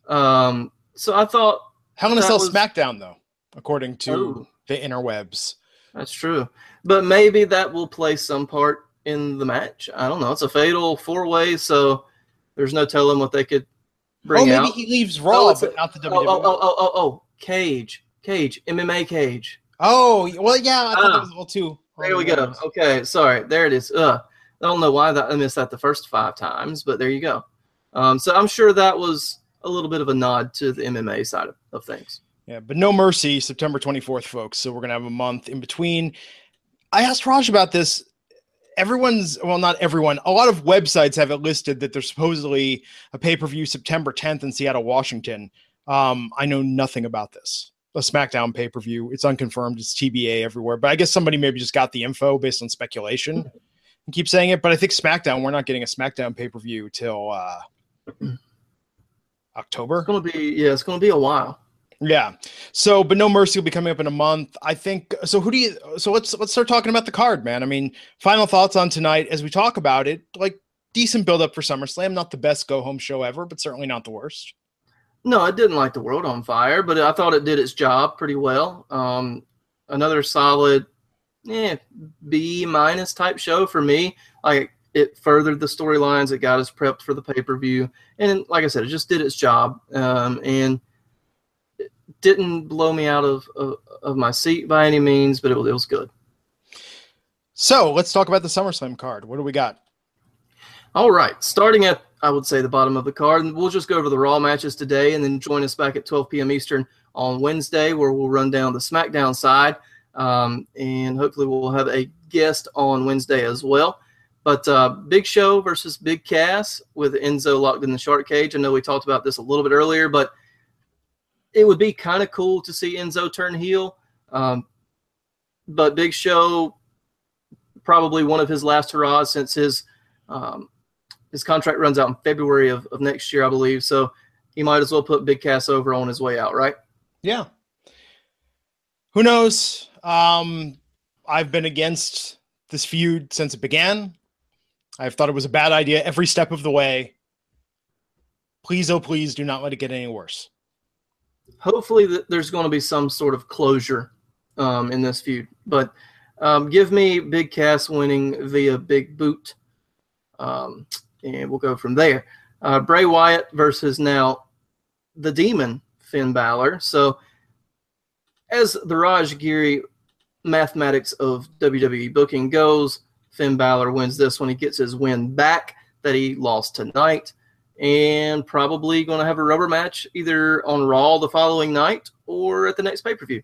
Um, so I thought Hell in a Cell was... SmackDown though, according to oh. the interwebs. That's true, but maybe that will play some part in the match. I don't know. It's a fatal four way, so there's no telling what they could bring oh, maybe out. he leaves Raw, oh, but not the WWE. Oh, oh, oh, oh, oh, Cage, Cage, MMA Cage. Oh well, yeah, I thought that ah. was well too. There we go. Okay, sorry. There it is. Uh, I don't know why that I missed that the first five times, but there you go. Um, so I'm sure that was a little bit of a nod to the MMA side of, of things. Yeah, but no mercy, September 24th, folks. So we're gonna have a month in between. I asked Raj about this. Everyone's well, not everyone. A lot of websites have it listed that there's supposedly a pay per view September 10th in Seattle, Washington. Um, I know nothing about this a SmackDown pay per view. It's unconfirmed. It's TBA everywhere. But I guess somebody maybe just got the info based on speculation and keep saying it. But I think SmackDown, we're not getting a SmackDown pay per view till uh, October. It's gonna be yeah, it's gonna be a while. Yeah. So, but no mercy will be coming up in a month. I think. So, who do you? So let's let's start talking about the card, man. I mean, final thoughts on tonight as we talk about it. Like decent build up for SummerSlam. Not the best go home show ever, but certainly not the worst. No, I didn't like the world on fire, but I thought it did its job pretty well. Um, another solid, eh, B minus type show for me. Like it furthered the storylines. It got us prepped for the pay per view, and like I said, it just did its job. Um, and it didn't blow me out of, of, of my seat by any means, but it it was good. So let's talk about the SummerSlam card. What do we got? All right, starting at I would say the bottom of the card, and we'll just go over the Raw matches today, and then join us back at 12 p.m. Eastern on Wednesday, where we'll run down the SmackDown side, um, and hopefully we'll have a guest on Wednesday as well. But uh, Big Show versus Big Cass with Enzo locked in the shark cage. I know we talked about this a little bit earlier, but it would be kind of cool to see Enzo turn heel. Um, but Big Show, probably one of his last hurrahs since his um, his contract runs out in February of, of next year, I believe. So he might as well put Big Cass over on his way out, right? Yeah. Who knows? Um, I've been against this feud since it began. I've thought it was a bad idea every step of the way. Please, oh, please do not let it get any worse. Hopefully, th- there's going to be some sort of closure um, in this feud. But um, give me Big Cass winning via Big Boot. Um, and we'll go from there. Uh, Bray Wyatt versus now the Demon Finn Balor. So, as the Raj Giri mathematics of WWE booking goes, Finn Balor wins this one. He gets his win back that he lost tonight, and probably going to have a rubber match either on Raw the following night or at the next pay per view.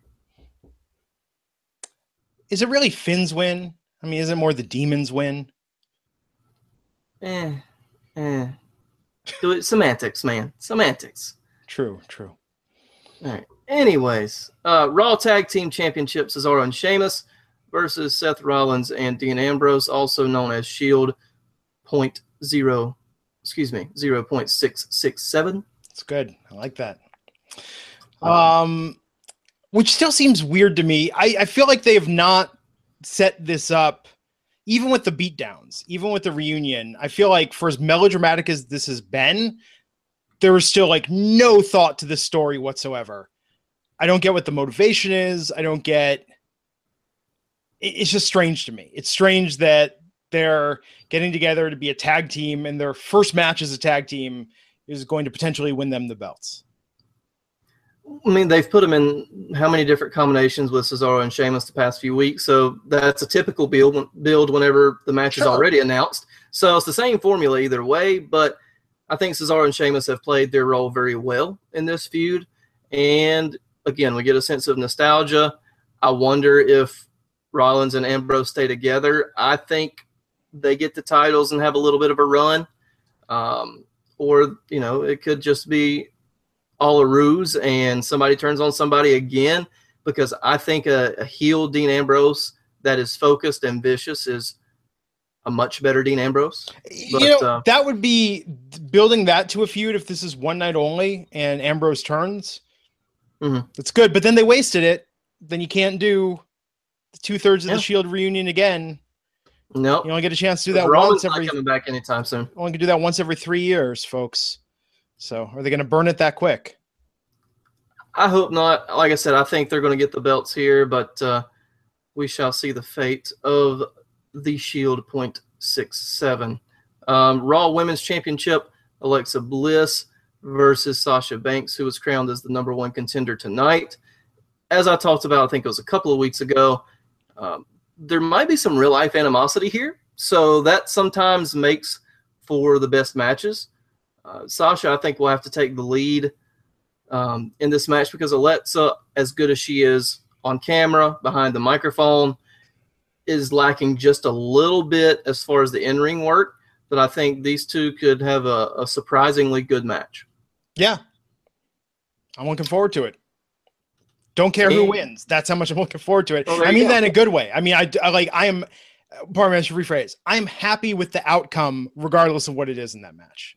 Is it really Finn's win? I mean, is it more the Demon's win? Eh, eh. Do it semantics, man. Semantics. True, true. All right. Anyways, uh, Raw Tag Team Championship Cesaro and Sheamus versus Seth Rollins and Dean Ambrose, also known as Shield point zero, excuse me, zero point six six seven. It's good. I like that. Um, which still seems weird to me. I, I feel like they have not set this up even with the beatdowns, even with the reunion, I feel like for as melodramatic as this has been, there was still like no thought to this story whatsoever. I don't get what the motivation is. I don't get. It's just strange to me. It's strange that they're getting together to be a tag team, and their first match as a tag team is going to potentially win them the belts. I mean, they've put them in how many different combinations with Cesaro and Sheamus the past few weeks. So that's a typical build build whenever the match sure. is already announced. So it's the same formula either way. But I think Cesaro and Sheamus have played their role very well in this feud. And again, we get a sense of nostalgia. I wonder if Rollins and Ambrose stay together. I think they get the titles and have a little bit of a run. Um, or, you know, it could just be all a ruse and somebody turns on somebody again because I think a, a heel Dean Ambrose that is focused and vicious is a much better Dean Ambrose. But, you know, uh, that would be building that to a feud if this is one night only and Ambrose turns. Mm-hmm. That's good, but then they wasted it. Then you can't do two thirds of yeah. the Shield reunion again. No, nope. you only get a chance to do that once every. coming back anytime soon. Only can do that once every three years, folks. So are they going to burn it that quick? I hope not. Like I said, I think they're going to get the belts here, but uh, we shall see the fate of the Shield point six seven. Um, Raw Women's Championship: Alexa Bliss versus Sasha Banks, who was crowned as the number one contender tonight. As I talked about, I think it was a couple of weeks ago. Um, there might be some real life animosity here, so that sometimes makes for the best matches. Uh, Sasha, I think, will have to take the lead um, in this match because Alexa, as good as she is on camera, behind the microphone, is lacking just a little bit as far as the in ring work. But I think these two could have a, a surprisingly good match. Yeah. I'm looking forward to it. Don't care who wins. That's how much I'm looking forward to it. Oh, I mean that in a good way. I mean, I, I like, I am, pardon me, I should rephrase. I'm happy with the outcome, regardless of what it is in that match.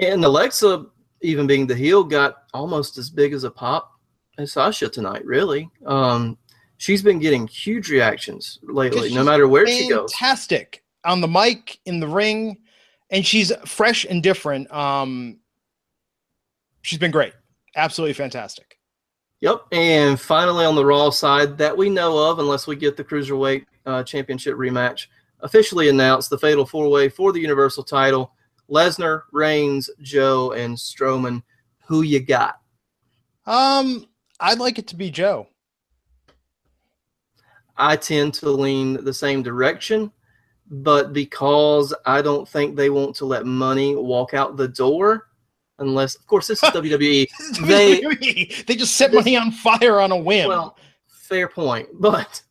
And Alexa, even being the heel, got almost as big as a pop as Sasha tonight. Really, um, she's been getting huge reactions lately, no matter where she goes. Fantastic on the mic, in the ring, and she's fresh and different. Um, she's been great, absolutely fantastic. Yep, and finally on the Raw side that we know of, unless we get the cruiserweight uh, championship rematch, officially announced the fatal four way for the Universal title. Lesnar, Reigns, Joe, and Strowman. Who you got? Um, I'd like it to be Joe. I tend to lean the same direction, but because I don't think they want to let money walk out the door, unless, of course, this is WWE. they WWE. they just set money on fire on a whim. well, fair point, but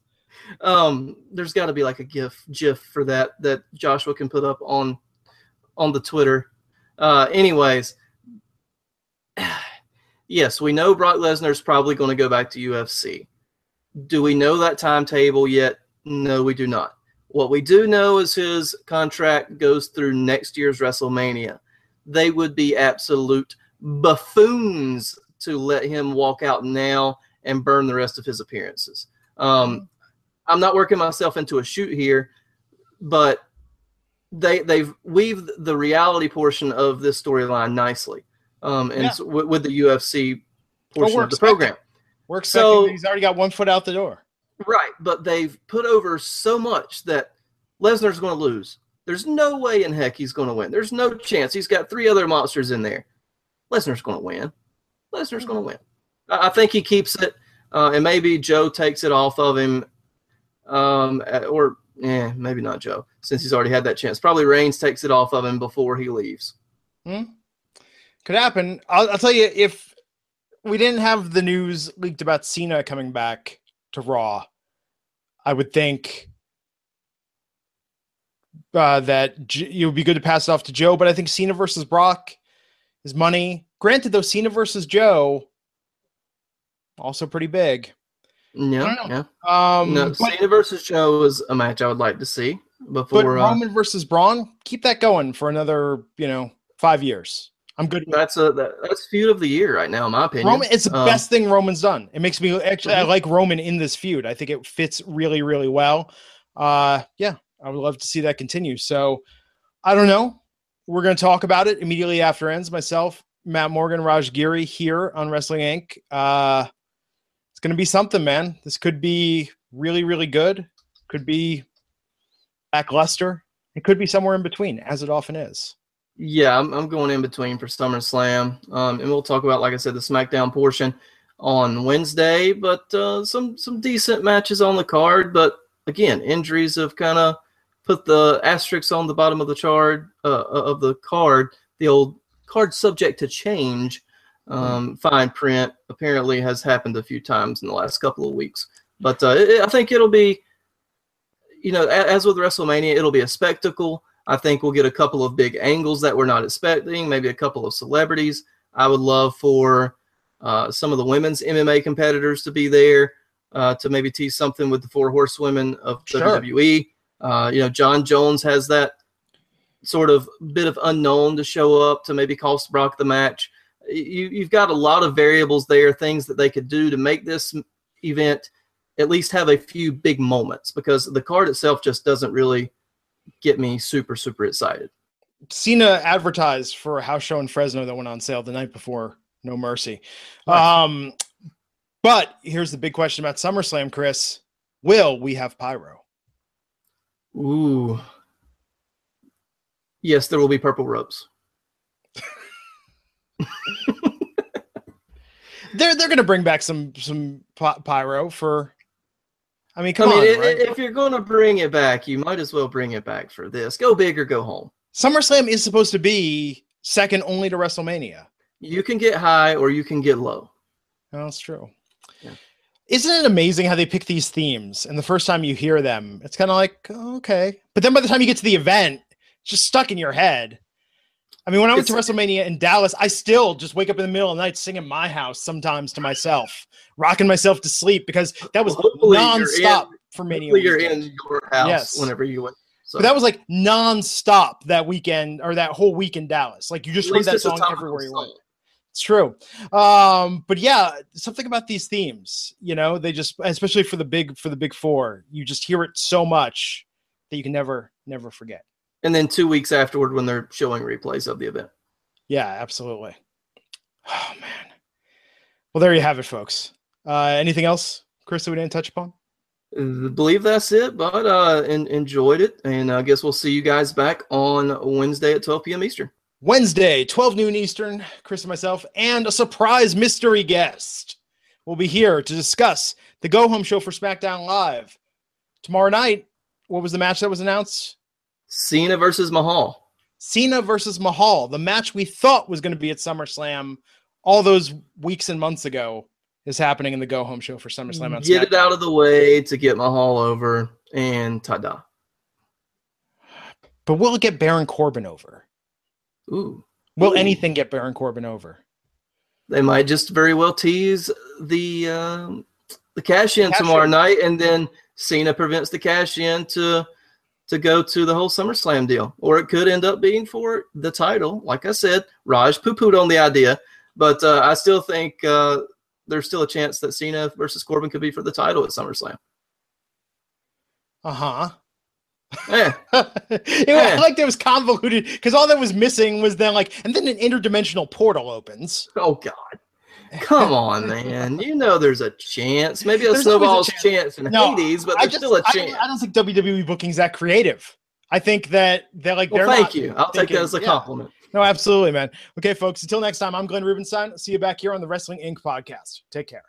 um, there's got to be like a gif, gif for that that Joshua can put up on on the Twitter. Uh, anyways, yes, we know Brock Lesnar is probably going to go back to UFC. Do we know that timetable yet? No, we do not. What we do know is his contract goes through next year's WrestleMania. They would be absolute buffoons to let him walk out now and burn the rest of his appearances. Um, I'm not working myself into a shoot here, but they they've weaved the reality portion of this storyline nicely, um, and Yeah. so with, with the UFC portion we're of the program. We're expecting so- that he's already got one foot out the door. Right, but they've put over so much that Lesnar's going to lose. There's no way in heck he's going to win. There's no chance. He's got three other monsters in there. Lesnar's going to win. Lesnar's going to win. I think he keeps it, uh, and maybe Joe takes it off of him, um, or eh, maybe not Joe, since he's already had that chance. Probably Reigns takes it off of him before he leaves. Hmm. Could happen. I'll, I'll tell you if we didn't have the news leaked about Cena coming back to Raw, I would think uh, that J- it would be good to pass it off to Joe. But I think Cena versus Brock is money. Granted, though, Cena versus Joe also pretty big. Yeah, yeah. Um, No, but, Cena versus Joe is a match I would like to see but before. uh, Roman versus Braun, keep that going for another, you know, five years. I'm good. That's a that, that's feud of the year right now, in my opinion. Roman, it's the Um, best thing Roman's done. It makes me actually I Mhm. like Roman in this feud. I think it fits really, really well. Uh, yeah, I would love to see that continue. So I don't know. We're going to talk about it immediately after ends. Myself, Matt Morgan, Raj Giri here on Wrestling Inc. Uh, going to be something, man. This could be really, really good. Could be lackluster. It could be somewhere in between, as it often is. Yeah, I'm, I'm going in between for SummerSlam, um, and we'll talk about, like I said, the SmackDown portion on Wednesday. But uh, some some decent matches on the card. But again, injuries have kind of put the asterisks on the bottom of the chart uh, of the card. The old card subject to change um, fine print apparently has happened a few times in the last couple of weeks. But uh, it, I think it'll be, you know, as with WrestleMania, it'll be a spectacle. I think we'll get a couple of big angles that we're not expecting, maybe a couple of celebrities. I would love for uh, some of the women's MMA competitors to be there uh, to maybe tease something with the four horsewomen of Sure. WWE. Uh, you know, Jon Jones has that sort of bit of unknown to show up to maybe cost Brock the match. You, you've got a lot of variables there, things that they could do to make this event at least have a few big moments because the card itself just doesn't really get me super, super excited. Cena advertised for a house show in Fresno that went on sale the night before No Mercy. Um, but here's the big question about SummerSlam, Chris. Will we have pyro? Ooh. Yes, there will be purple ropes. They're they're gonna bring back some some pyro for. I mean, I come mean, on, i- i- right? if you're going to bring it back, you might as well bring it back for this. Go big or go home. SummerSlam is supposed to be second only to WrestleMania. You can get high or you can get low. No, that's true. Yeah. Isn't it amazing how they pick these themes? And the first time you hear them, it's kind of like, oh, okay. But then by the time you get to the event, it's just stuck in your head. I mean, when I went to WrestleMania in Dallas, I still just wake up in the middle of the night singing my house sometimes to myself, rocking myself to sleep because that was Hopefully nonstop for many. Hopefully you're in your house Yes. whenever you went. So But that was like nonstop that weekend or that whole week in Dallas. Like you just heard that song everywhere you went. It's true. Um, but yeah, something about these themes, you know, they just especially for the big for the big four, you just hear it so much that you can never, never forget. And then two weeks afterward, when they're showing replays of the event. Yeah, absolutely. Oh man. Well, there you have it, folks. Uh anything else, Chris, that we didn't touch upon? I believe that's it, but uh, en- enjoyed it, and I guess we'll see you guys back on Wednesday at 12 p.m. Eastern. Wednesday, 12 noon Eastern, Chris and myself, and a surprise mystery guest will be here to discuss the go home show for SmackDown Live tomorrow night, what was the match that was announced? Cena versus Mahal. Cena versus Mahal, the match we thought was going to be at SummerSlam all those weeks and months ago, is happening in the Go Home Show for SummerSlam. On Get it out of the way to get Mahal over, and ta-da. But will it get Baron Corbin over? Ooh. Will Ooh. anything get Baron Corbin over? They might just very well tease the um, the cash in Cash tomorrow in. night, and then Cena prevents the cash in to to go to the whole SummerSlam deal, or it could end up being for the title. Like I said, Raj poo pooed on the idea, but uh, I still think uh, there's still a chance that Cena versus Corbin could be for the title at SummerSlam. Uh huh. Eh, it Yeah. was like it was convoluted because all that was missing was then like, and then an interdimensional portal opens. oh God. Come on, man! You know there's a chance. Maybe a There's always a snowball's chance. chance. in No, Hades, but I there's just, still a I chance. don't, I don't think WWE booking's that creative. I think that they're like, well, they're thank you. I'll take thinking- that as a yeah. compliment. No, absolutely, man. Okay, folks. Until next time, I'm Glenn Rubenstein. See you back here on the Wrestling Inc. podcast. Take care.